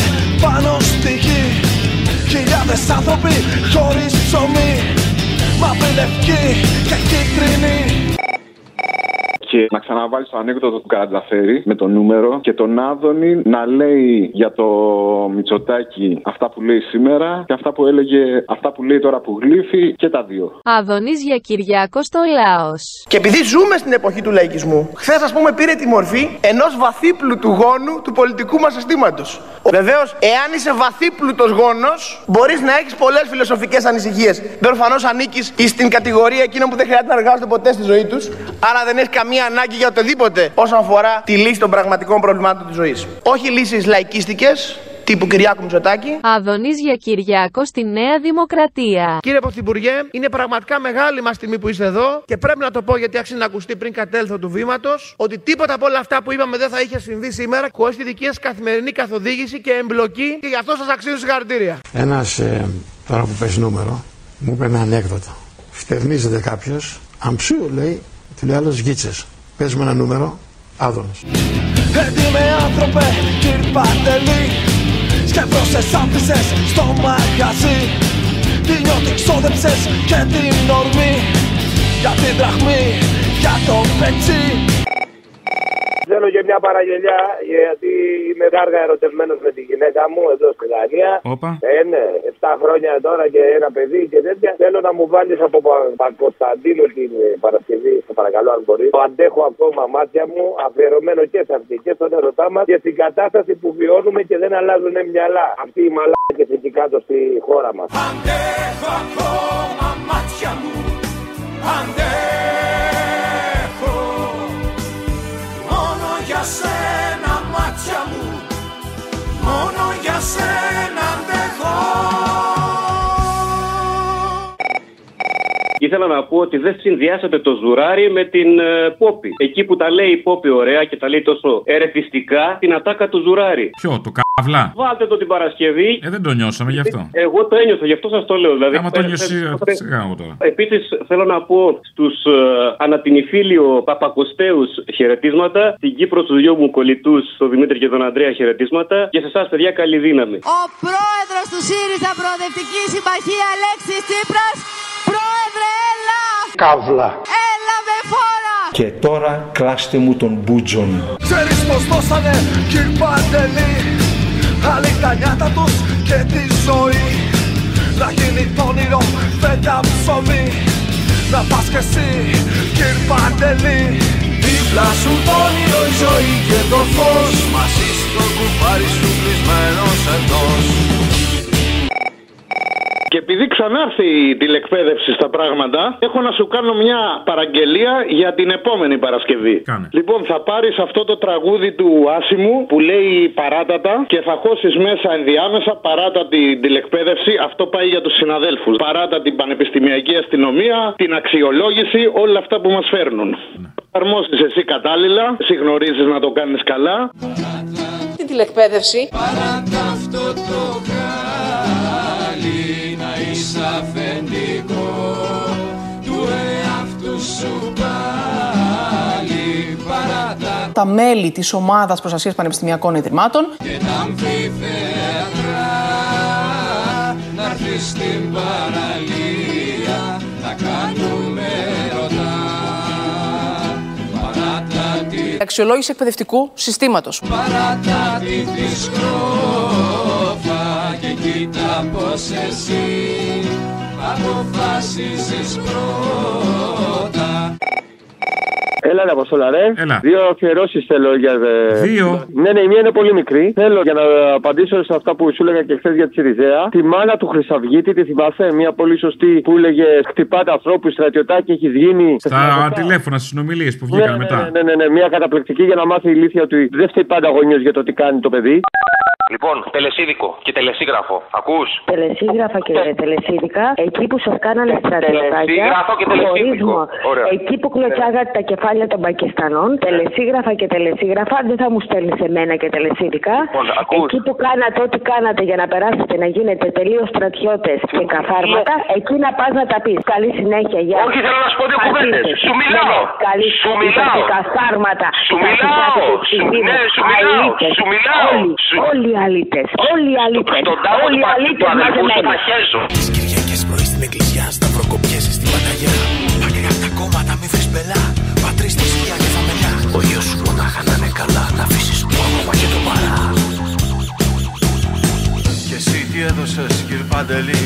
πάνω στη γη Χιλιάδες άνθρωποι χωρίς ψωμί Μαύρη λευκή και κίτρινη Και να ξαναβάλεις το ανέκδοτο του Καρατζαφέρη με το νούμερο και τον Άδωνη να λέει για το Μητσοτάκι αυτά που λέει σήμερα και αυτά που έλεγε, αυτά που λέει τώρα που γλύφει και τα δύο. Αδονής για Κυριάκος στο Λάος. Και επειδή ζούμε στην εποχή του λαϊκισμού, χθες, ας πούμε, πήρε τη μορφή ενός βαθύπλουτου γόνου του πολιτικού μας συστήματος. Βεβαίως, εάν είσαι βαθύπλουτος γόνος, μπορείς να έχεις πολλές φιλοσοφικές ανησυχίες. Προφανώ ανήκεις στην κατηγορία εκείνων που δεν χρειάζεται να εργάζονται ποτέ στη ζωή τους, άρα δεν έχεις καμία ανάγκη για οτιδήποτε όσον αφορά τη λύση των πραγματικών προβλημάτων της ζωής. Όχι λύσεις λαϊκίστικες, τύπου Κυριάκου Μητσοτάκη. Αδονής για Κυριάκο στη Νέα Δημοκρατία. Κύριε Πρωθυπουργέ, είναι πραγματικά μεγάλη μας τιμή που είστε εδώ και πρέπει να το πω γιατί άξιζε να ακουστεί πριν κατέλθω του βήματος ότι τίποτα από όλα αυτά που είπαμε δεν θα είχε συμβεί σήμερα χωρίς τη δική σας καθημερινή καθοδήγηση και εμπλοκή και γι' αυτό σας αξίζω συγχαρητήρια. Ένας ε, τώρα που πες νούμερο μου είπε ένα ανέκδοτο. Φτερνίζεται κάποιος, αμψού λέει, του λέει άλλος γίτσες. Πες μου ένα νούμερο, άδωνο. Έτσι με άνθρωπε, κύριε Παντελή Σκεφτόσες άφησες στο μαγαζί Την νιώτη ξόδεψες και την ορμή Για την δραχμή, για το πετσί Θέλω και μια παραγγελιά γιατί είμαι κάργα ερωτευμένος με τη γυναίκα μου εδώ στη Γαλλία. Όπα. Ε, ναι, 7 χρόνια τώρα και ένα παιδί και τέτοια. Θέλω να μου βάλεις από Πα- Πακοσταντίνο την ε, Παρασκευή, σε παρακαλώ αν μπορείς. Το αντέχω ακόμα μάτια μου, αφιερωμένο και σε αυτή και στον ερωτά μας και στην κατάσταση που βιώνουμε και δεν αλλάζουν μυαλά. Αυτοί οι μαλάκες εκεί κάτω στη χώρα μας. Αντέχω ακόμα μάτια μου Αντέχω για σένα μάτια μου Μόνο για σένα αντέχω Ήθελα να πω ότι δεν συνδυάσατε το ζουράρι με την ε, Πόπη. Εκεί που τα λέει η Πόπη ωραία και τα λέει τόσο ερεθιστικά, την ατάκα του ζουράρι. Ποιο, το καύλα. Βάλτε το την Παρασκευή. Ε, δεν το νιώσαμε γι' αυτό. Εγώ το ένιωσα, γι' αυτό σας το λέω. Δηλαδή, Άμα το νιώσει, σιγά μου τώρα. Επίσης, θέλω να πω στους ε, ανατινηφίλιο Παπακοστέους χαιρετίσματα, στην Κύπρο στους δυο μου κολλητούς, τον Δημήτρη και τον Ανδρέα χαιρετίσματα και σε εσάς, παιδιά, καλή δύναμη. Ο πρόεδρος του ΣΥΡΙΖΑ Προοδευτική Συμμαχία Αλέξης Τσίπρας. Πρόεδρε, έλα! Καύλα. Έλα με φόρα! Και τώρα κλάστε μου τον μπούτζον. Ξέρεις πως δώσανε κύριε Παντελή Άλλοι τα νιάτα τους και τη ζωή. Να γίνει το όνειρο φέτα ψωμί. Να πας κι εσύ κύριε Παντελή. Δίπλα σου το όνειρο η ζωή και το φως. Μαζί στο κουμπάρι σου κλεισμένος εντός Και επειδή ξανάρθει η τηλεκπαίδευση στα πράγματα, έχω να σου κάνω μια παραγγελία για την επόμενη Παρασκευή. Λοιπόν, θα πάρεις αυτό το τραγούδι του Άσιμου που λέει παράτατα και θα χώσεις μέσα ενδιάμεσα παράτα την τηλεκπαίδευση. Αυτό πάει για τους συναδέλφους. Παράτα την πανεπιστημιακή αστυνομία, την αξιολόγηση, όλα αυτά που μας φέρνουν. Αρμόσει εσύ κατάλληλα, συγνωρίζει να το κάνεις καλά. Την τηλεκπαίδευση. Παράτα αυτό το χάλι να είσαι αφεντικό του εαυτού σου πάλι παράτα Τα μέλη της ομάδας προστασίας πανεπιστημιακών ιδρυμάτων. και τα αμφιθέατρα να έρθεις στην παραλία να κάνουμε ρωτά παράτα τη Αξιολόγηση εκπαιδευτικού συστήματος. Παράτα τη τη σκρόφα και κοίτα πως εσύ αποφάσισες πρώτα Έλα, ρε Αποστόλα, ρε. Έλα. Δύο αφιερώσεις θέλω για. ε, Δύο; Ναι, ναι, η μία είναι πολύ μικρή. Θέλω για να απαντήσω σε αυτά που σου έλεγα και χθες για τη Σιριζέα. Τη μάνα του Χρυσαυγίτη, τη θυμάσαι, μια πολύ σωστή που έλεγε Χτυπάτε ανθρώπους, στρατιωτάκι έχεις γίνει. Στα τηλέφωνα, στις συνομιλίες που βγήκαν ναι, μετά. Ναι, ναι, ναι, ναι, μια καταπληκτική για να μάθει η ηλίθεια ότι δεν φταίει πάντα γονιό για το τι κάνει το παιδί. Λοιπόν, τελεσίδικο και τελεσίγραφο. Ακούς; Τελεσίγραφα και τελεσίδικα, εκεί που σας κάνανε στρατιωτάκια. Τελεσίγραφο και τελεσίδικο. χωρίσμο. Ωραία. Εκεί που κλωτσάγατε τα κεφάλια των Πακιστανών, τελεσίγραφα και τελεσίγραφα, δεν θα μου στέλνεις σε μένα και τελεσίδικα. Λοιπόν, ακούς. Εκεί που κάνατε ό,τι κάνατε για να περάσετε να γίνετε τελείως στρατιώτες και καθάρματα, εκεί να πας να τα πεις. Καλή συνέχεια, γεια. Όχι, θέλω να σου πω δύο κουβέντες. Φασίστες. Σου μιλάω. Ναι, ναι, Καλή Σου συνέχεια μιλάω. και καθάρματα. Σου μιλάω. Σου- ναι, σου μιλάω. Σου μιλάω. Όλοι, Σου- όλοι οι αλήτες. Όλοι οι αλήτες. Στον τάφο Όλοι του οι πα- του αλήτες αδελφού σου μαζεμένοι. τα χέζω. Κυριακές πρωί στην εκκλησιά, σταυροκοπιές στην Παναγιά. Πάνε απ' τα κόμματα, μη βρεις μπελά. Πατρίς τη σκιά και θα μελιά. Ο γιος σου μονάχα να είναι καλά, να αφήσεις το όνομα και το παρά. Και εσύ τι έδωσες κυρ Παντελή;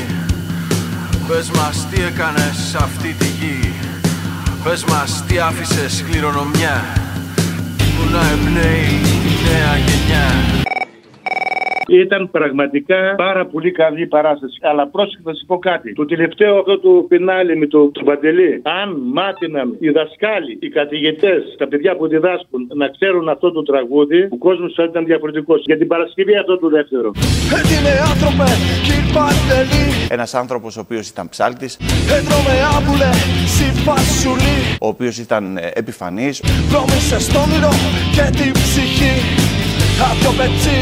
Πες μας τι έκανες σε αυτή τη γη Πες μας τι άφησες κληρονομιά Που να εμπνέει τη νέα γενιά Ήταν πραγματικά πάρα πολύ καλή παράσταση. Αλλά πρόσεχε να σου πω κάτι. Το τελευταίο αυτό του πινάλι με το, το Παντελή. Αν μάθαιναν οι δασκάλοι, οι καθηγητές, τα παιδιά που διδάσκουν να ξέρουν αυτό το τραγούδι, ο κόσμος θα ήταν διαφορετικός. Για την Παρασκευή αυτό το δεύτερο. Έτοιμε άνθρωπε κυρ Παντελή Ένας άνθρωπος ο οποίος ήταν ψάλτης, Έτρωμε άπουλε συμπασουλή ο οποίος ήταν επιφανής, Δρόμησες το όνειρο και την ψυχή Απ' το πετσί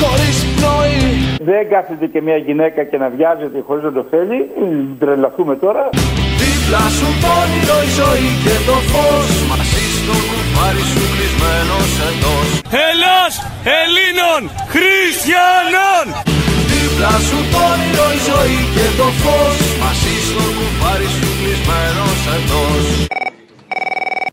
χωρίς πνοή. Δεν κάθεται και μια γυναίκα και να βιάζεται χωρίς να το θέλει. Μην Τρελαθούμε τώρα. Δίπλα σου το όνειρο η ζωή και το φως. Μαζί στο κουφάρι σου κλεισμένος εντός. Ελλάς Ελλήνων Χριστιανών! Δίπλα σου το όνειρο η ζωή και το φως. Μαζί στο κουφάρι σου κλεισμένος εντός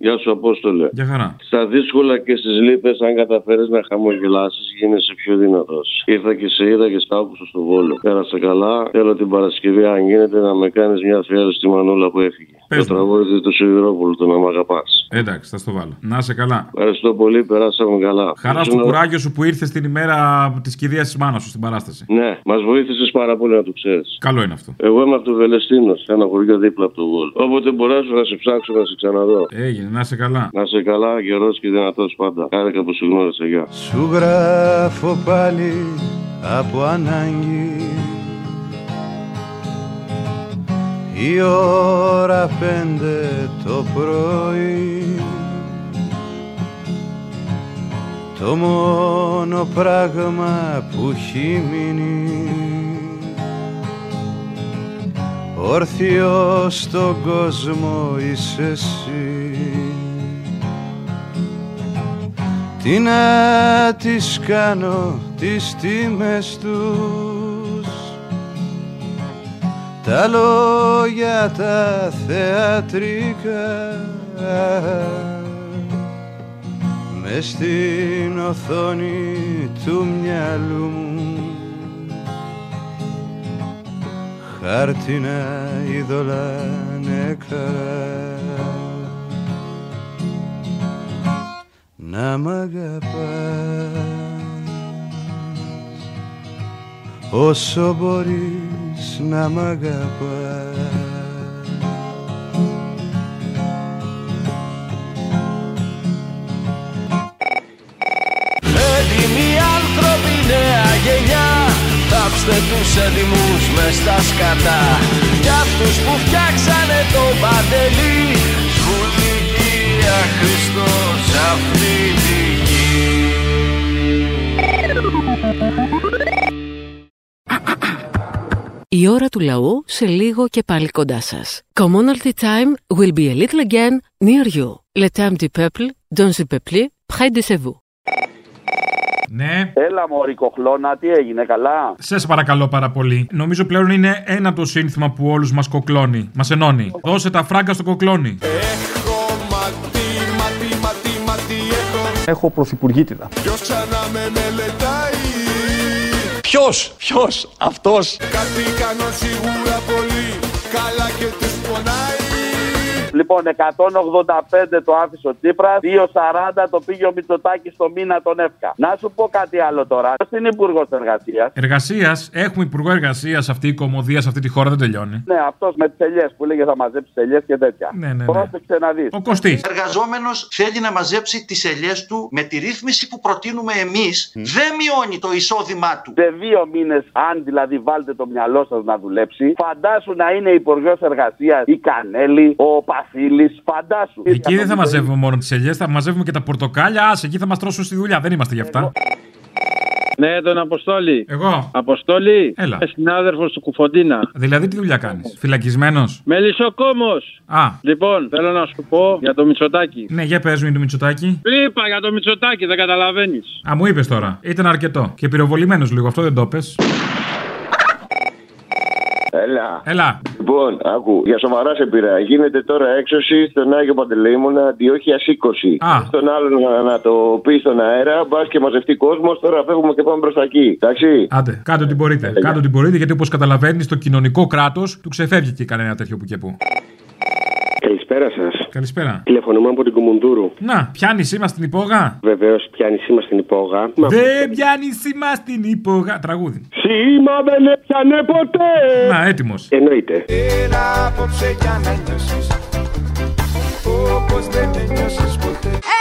Γεια σου, Απόστολε. Για χαρά. Στα δύσκολα και στις λύπες, αν καταφέρεις να χαμογελάσεις, γίνεσαι πιο δυνατός. Ήρθα και σε είδα και στα άκουσα στο βόλο. Πέρασε καλά. Θέλω την Παρασκευή, αν γίνεται, να με κάνεις μια αφιέρωση στη Μανούλα που έφυγε. Πες το μου. τραγούδι του Σιδηρόπουλου, το να μ' αγαπάς. Εντάξει, θα στο βάλω. Να είσαι καλά. Ευχαριστώ πολύ, περάσαμε καλά. Χαρά στο Ήσουν- κουράγιο σου που ήρθες την ημέρα της κηδείας της μάνας σου στην παράσταση. Ναι, μας βοήθησες πάρα πολύ να το ξέρεις. Καλό είναι αυτό. Εγώ είμαι από το Βελεστίνο, ένα χωριό δίπλα από το Βόλο. Όποτε μπορέσω να σε ψάξω να σε ξαναδώ. Έγινε, να είσαι καλά. Να είσαι καλά, γερό και δυνατός πάντα. Χάρηκα που σου γνώρισα, γεια. Σου γράφω πάλι από ανάγκη Η ώρα πέντε το πρωί Το μόνο πράγμα που έχει μείνει Όρθιος στον κόσμο είσαι εσύ Τι να τις κάνω τις τιμές τους. Τα λόγια τα θεατρικά. Με στην οθόνη του μυαλού μου. Χάρτινα είδωλα νεκρά να μ' αγαπάς. Όσο μπορείς να μ' αγαπάς. Έτοιμοι άνθρωποι νέα γενιά Θάψτε τους έτοιμους μες στα σκατά. Κι αυτούς που φτιάξανε το παντελή Σχολικία Χριστός αυτή τη γη Η ώρα του λαού σε λίγο και πάλι κοντά σας. Commonalty time will be a little again near you. Le temps du peuple, dans le peuple, près de vous. Ναι. Έλα, Μωρή Κοχλώνα, τι έγινε, καλά; Σε παρακαλώ πάρα πολύ. Νομίζω πλέον είναι ένα το σύνθημα που όλους μας κοκλώνει. Μας ενώνει. Δώσε τα φράγκα στο κοκλώνι. Έχω πρωθυπουργήτητα. Ποιος ξανά με μελετάει Ποιος, ποιος, αυτός. Κάτι κάνω σίγουρα Λοιπόν, 185 το άφησε ο Τσίπρας, 240 το πήγε ο Μητσοτάκης στο μήνα τον εύκα. Να σου πω κάτι άλλο τώρα. Ποιος είναι υπουργός εργασίας; Εργασίας, έχουμε υπουργό εργασίας αυτή η κομμωδία σε αυτή τη χώρα δεν τελειώνει. Ναι, αυτός με τις ελιές που λέγε θα μαζέψει ελιές και τέτοια. Ναι, ναι, ναι. Πρόσεξε να δεις. Ο Κωστής. εργαζόμενος θέλει να μαζέψει τις ελιές του με τη ρύθμιση που προτείνουμε εμείς. Δεν μειώνει το εισόδημά του. Σε δύο μήνες, αν δηλαδή βάλετε το μυαλό σας να δουλέψει, φαντάσου να είναι υπουργός εργασίας η Κανέλη, ο Πασίλη. Φαντάσου. Εκεί δεν θα μαζεύουμε μόνο τις ελιές, θα μαζεύουμε και τα πορτοκάλια. Α, εκεί θα μας τρώσουν στη δουλειά. Δεν είμαστε γι' αυτά. Ναι, τον Αποστόλη. Εγώ. Αποστόλη. Έλα. Είμαι συνάδελφος του Κουφοντίνα. Δηλαδή τι δουλειά κάνεις; Φυλακισμένος; Μελισσοκόμος. Α. Λοιπόν, θέλω να σου πω για το Μητσοτάκι. Ναι, για πες μου είναι το Μητσοτάκι. Είπα για το Μητσοτάκι, δεν καταλαβαίνεις. Α, μου είπες τώρα. Ήταν αρκετό. Και πυροβολημένος λίγο, αυτό δεν το πες. Έλα. Έλα. Λοιπόν, άκου, για σοβαρά σε πειρά. Γίνεται τώρα έξωση στον Άγιο Παντελεήμονα Αντιόχεια 20. Α. Στον άλλον να, να το πει στον αέρα, μπας και μαζευτεί κόσμος. Τώρα φεύγουμε και πάμε προ τα εκεί. Εντάξει. Άντε, κάντε ό,τι μπορείτε. Κάντε ό,τι μπορείτε γιατί όπως καταλαβαίνεις, το κοινωνικό κράτος του ξεφεύγει και κανένα τέτοιο που και που. Καλησπέρα σας. Καλησπέρα. Τηλεφωνούμε από την Κουμουντούρου. Να, πιάνεις σήμα στην υπόγα; Βεβαίως, πιάνεις σήμα στην υπόγα. Δεν πιάνεις σήμα στην υπόγα. Τραγούδι. Σήμα δεν έπιανε ποτέ. Να, έτοιμος. Εννοείται. Έλα απόψε για να νιώσεις Όπως δεν νιώσεις ποτέ Έλα με φόρα!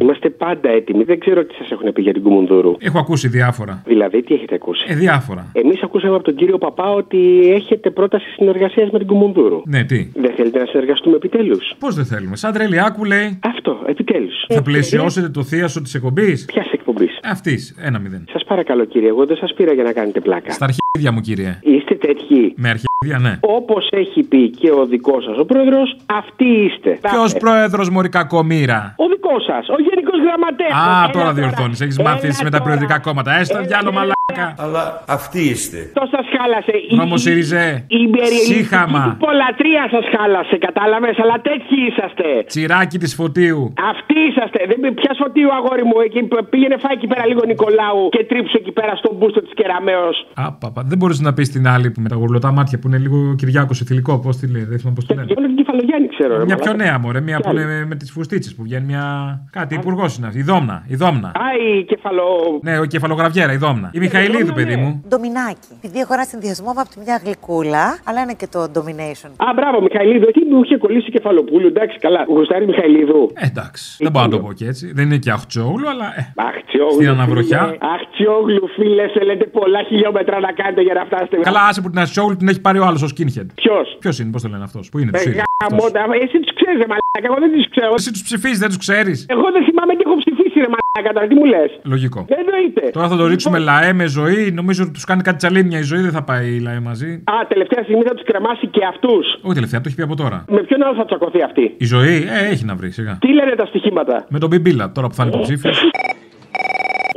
Είμαστε πάντα έτοιμοι. Δεν ξέρω τι σας έχουν πει για την Κουμουντούρου. Έχω ακούσει διάφορα. Δηλαδή, τι έχετε ακούσει; Ε, διάφορα. Εμείς ακούσαμε από τον κύριο Παπά ότι έχετε πρόταση συνεργασίας με την Κουμουντούρου. Ναι, τι; Δεν θέλετε να συνεργαστούμε επιτέλους; Πώς δεν θέλουμε. Σαν τρελιάκου λέει. Αυτό, επιτέλους. Θα πλαισιώσετε το θίασο της εκπομπής; Ποια εκπομπής; Αυτής. Ένα μηδέν. Σας παρακαλώ, κύριε, εγώ δεν σας πήρα για να κάνετε πλάκα. Στα αρχίδια μου, κύριε. Είστε τέτοιοι. Με αρχίδια, ναι. Όπως έχει πει και ο δικός σας ο πρόεδρος, αυτοί είστε. Ποιο πρόεδρος Μωρή Κακομήρα. Ο δικός σας, ο γενικός γραμματέας. Α, τώρα διορθώνεις. Έχεις μάθεις με τα προεδρικά κόμματα. Έστω διάλο μαλάκα. Αλλά αυτή είστε Το σας χάλασε. Η- Νόμο Σιριζέ. Η Σύχαμα. Η πολλατρία σας χάλασε, κατάλαβες, αλλά τέτοιοι είσαστε. Τσιράκι της φωτίου. Αυτοί είσαστε. Δεν πια φωτίου, αγόρι μου. Εκεί, που πήγαινε φάει εκεί πέρα λίγο Νικολάου και τρίψε εκεί πέρα στον μπούστο της Κεραμαίο. Α, παπα. Δεν μπορείς να πεις την άλλη που με τα γουρλωτά μάτια που είναι λίγο Κυριάκο ηθιλικό. Πώς τη λέει, δεν θυμάμαι πώς το λένε. Μόνο την κεφαλογιάννη ξέρω. ρε, Μια πιο μαλάκα. νέα μωρέ, μια που Ποια είναι με, με τις φουστίτσες που βγαίνει μια. Κάτι υπουργός είναι αυτή. Η Δόμνα. Η Δόμνα. Α, η κεφαλο. Ναι, ο κεφαλογραβιέρα, η Δόμνα. Η Μιχαηλίδου, παιδί μου. Ντομινάκι. Επειδή έχω ένα συνδυασμό από τη μια γλυκούλα, αλλά είναι και το domination. Α, μπράβο, Μιχαηλίδου. Εκεί μου είχε κολλήσει κεφαλοπούλου. Εντάξει, καλά. Γουστάρι Μιχαηλίδου. Ε, εντάξει. Δεν μπορώ να το πω και έτσι. Δεν είναι και αχτσόγλου, αλλά. Ε. Αχτσιόγλου. Στην αναβροχιά. Αχτσιόγλου, φίλε, θέλετε πολλά χιλιόμετρα να κάνετε για να φτάσετε. Καλά, άσε που την αχτσόγλου την έχει πάρει ο άλλος ο skinhead. Ποιος; Ποιος είναι, πώς το λένε αυτός. Πού είναι, τους Ε, ΣΥΡΙΖΑ. γάμο τα- Εσύ τους ξέρεις, μαλάκα. Εγώ δεν τους ξέρω. Εσύ τους ψηφίζεις, δεν τους ξέρεις. Εγώ δεν θυμάμαι τι έχω ψηφίσει, ρε μαλάκα. Τώρα τι μου λες. Λογικό. Δεν εννοείται. Τώρα θα το ρίξουμε λαέ με ζωή. Νομίζω ότι τους κάνει κάτι τσαλίμια η ζωή, δεν θα πάει η λαέ μαζί. Α, τελευταία στιγμή θα τους κρεμάσει και αυτούς. Όχι τελευταία, το έχει πει από τώρα. Με ποιον άλλο θα τσακωθεί αυτή; Η ζωή, ε, έχει να βρει σιγά. Τι λένε τα στοιχήματα; Με τον Μπιμπίλα, τώρα που θα είναι υποψήφιο.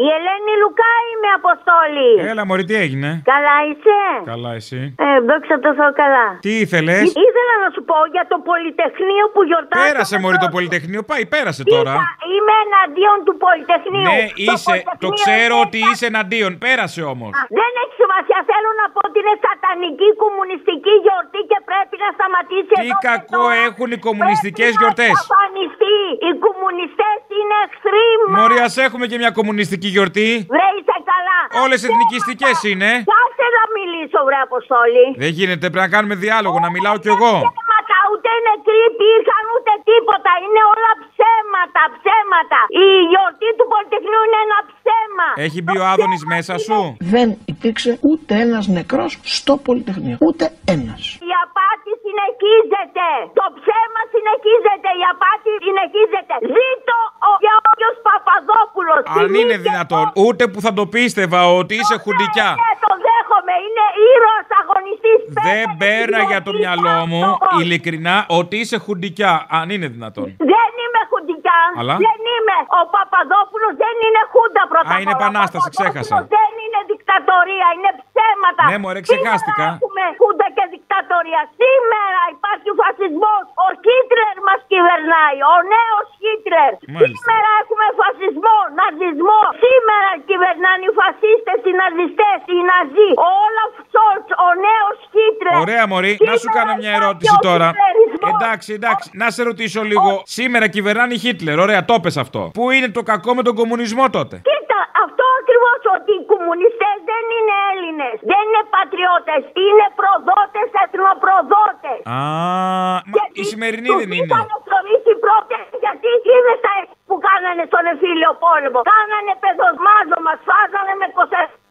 Η Ελένη Λουκά είμαι, Αποστόλη. Έλα, Μωρή, τι έγινε; Καλά είσαι; Καλά, εσύ. Ε, δόξα τω Θεώ καλά. Τι ήθελες; Ή- Ήθελα να σου πω για το Πολυτεχνείο που γιορτάζει. Πέρασε, Μωρή, το Πολυτεχνείο. Πάει, πέρασε τώρα. Είμαι εναντίον του Πολυτεχνείου. Ναι, Το είσαι. Το Πολυτεχνείο ξέρω είναι ότι είσαι εναντίον. Πέρασε όμως. Δεν έχει σημασία. Θέλω να πω ότι είναι σατανική κομμουνιστική γιορτή και πρέπει να σταματήσει Τι εδώ και κακό τώρα. έχουν οι κομμουνιστικές Πρέπει γιορτές. Να εξαφανιστεί. Οι κομμουνιστές είναι εχθροί μα. Μωρή, ας έχουμε και μια κομμουνιστική γιορτή. Βρε, είσαι καλά. Όλες εθνικιστικές είναι. Κάσε να μιλήσω, βρε Αποστόλη. Δεν γίνεται, πρέπει να κάνουμε διάλογο, να μιλάω κι εγώ. Ψέματα, ούτε νεκροί υπήρχαν ούτε τίποτα. Είναι όλα ψέματα, ψέματα. Η γιορτή του Πολυτεχνείου είναι ένα ψέμα. Έχει μπει ο Άδωνης μέσα σου; Δεν υπήρξε ούτε ένας νεκρός στο Πολυτεχνείο. Ούτε ένας. Η απάτη συνεχίζεται. Το ψέμα συνεχίζεται. Η απάτη συνεχίζεται. Ζήτω ο Γεώργιος Παπαδόπουλος. Αν είναι δυνατόν, ούτε που θα το πίστευα ότι είσαι χουντικιά. Ναι, το δέχομαι. Είναι ήρωας αγωνιστής. Δεν πέρα για το μυαλό μου, ειλικρινά, ότι είσαι χουντικιά. Αν είναι δυνατόν. Δεν είμαι χουντικιά. Αλλά; Δεν είμαι. Ο Παπαδόπουλος δεν είναι χούντα πρώτα. Α, είναι απ' όλα. επανάσταση, Ο Παπαδόπουλος ξέχασα. Δεν είναι δικτατορία, είναι ψέματα. Ναι, μωρέ, ξεχάστηκα. Σήμερα έχουμε χούντα και δικτατορία. Σήμερα υπάρχει φασισμός. Ο Χίτλερ μας κυβερνάει. Ο νέος Χίτλερ. Μάλιστα. Σήμερα έχουμε φασισμό, ναζισμό. Σήμερα κυβερνάνε οι φασίστες, οι ναζιστές, οι ναζί. Ο Όλαφ Σόλτς, ο νέος Χίτλερ. Ωραία, Μωρή, να σου κάνω μια ερώτηση υπάρχει ο τώρα. χιτλερισμός. Εντάξει, εντάξει. Να σε ρωτήσω λίγο. Σήμερα κυβερνάει Χίτλερ. Ωραία, το πες αυτό. Πού είναι το κακό με τον κομμουνισμό τότε; Κοίτα, αυτό ακριβώς ότι οι κομμουνιστές δεν είναι Έλληνες. Δεν είναι πατριώτες. Είναι προδότες, εθνοπροδότες. Α, μα η σημερινή δεν είναι. Είχαν στρομίσει πρώτε γιατί είδε τα έσχη που κάνανε στον εμφύλιο πόλεμο. Κάνανε παιδοσμάζωμα, σφάζανε με κοσέρια.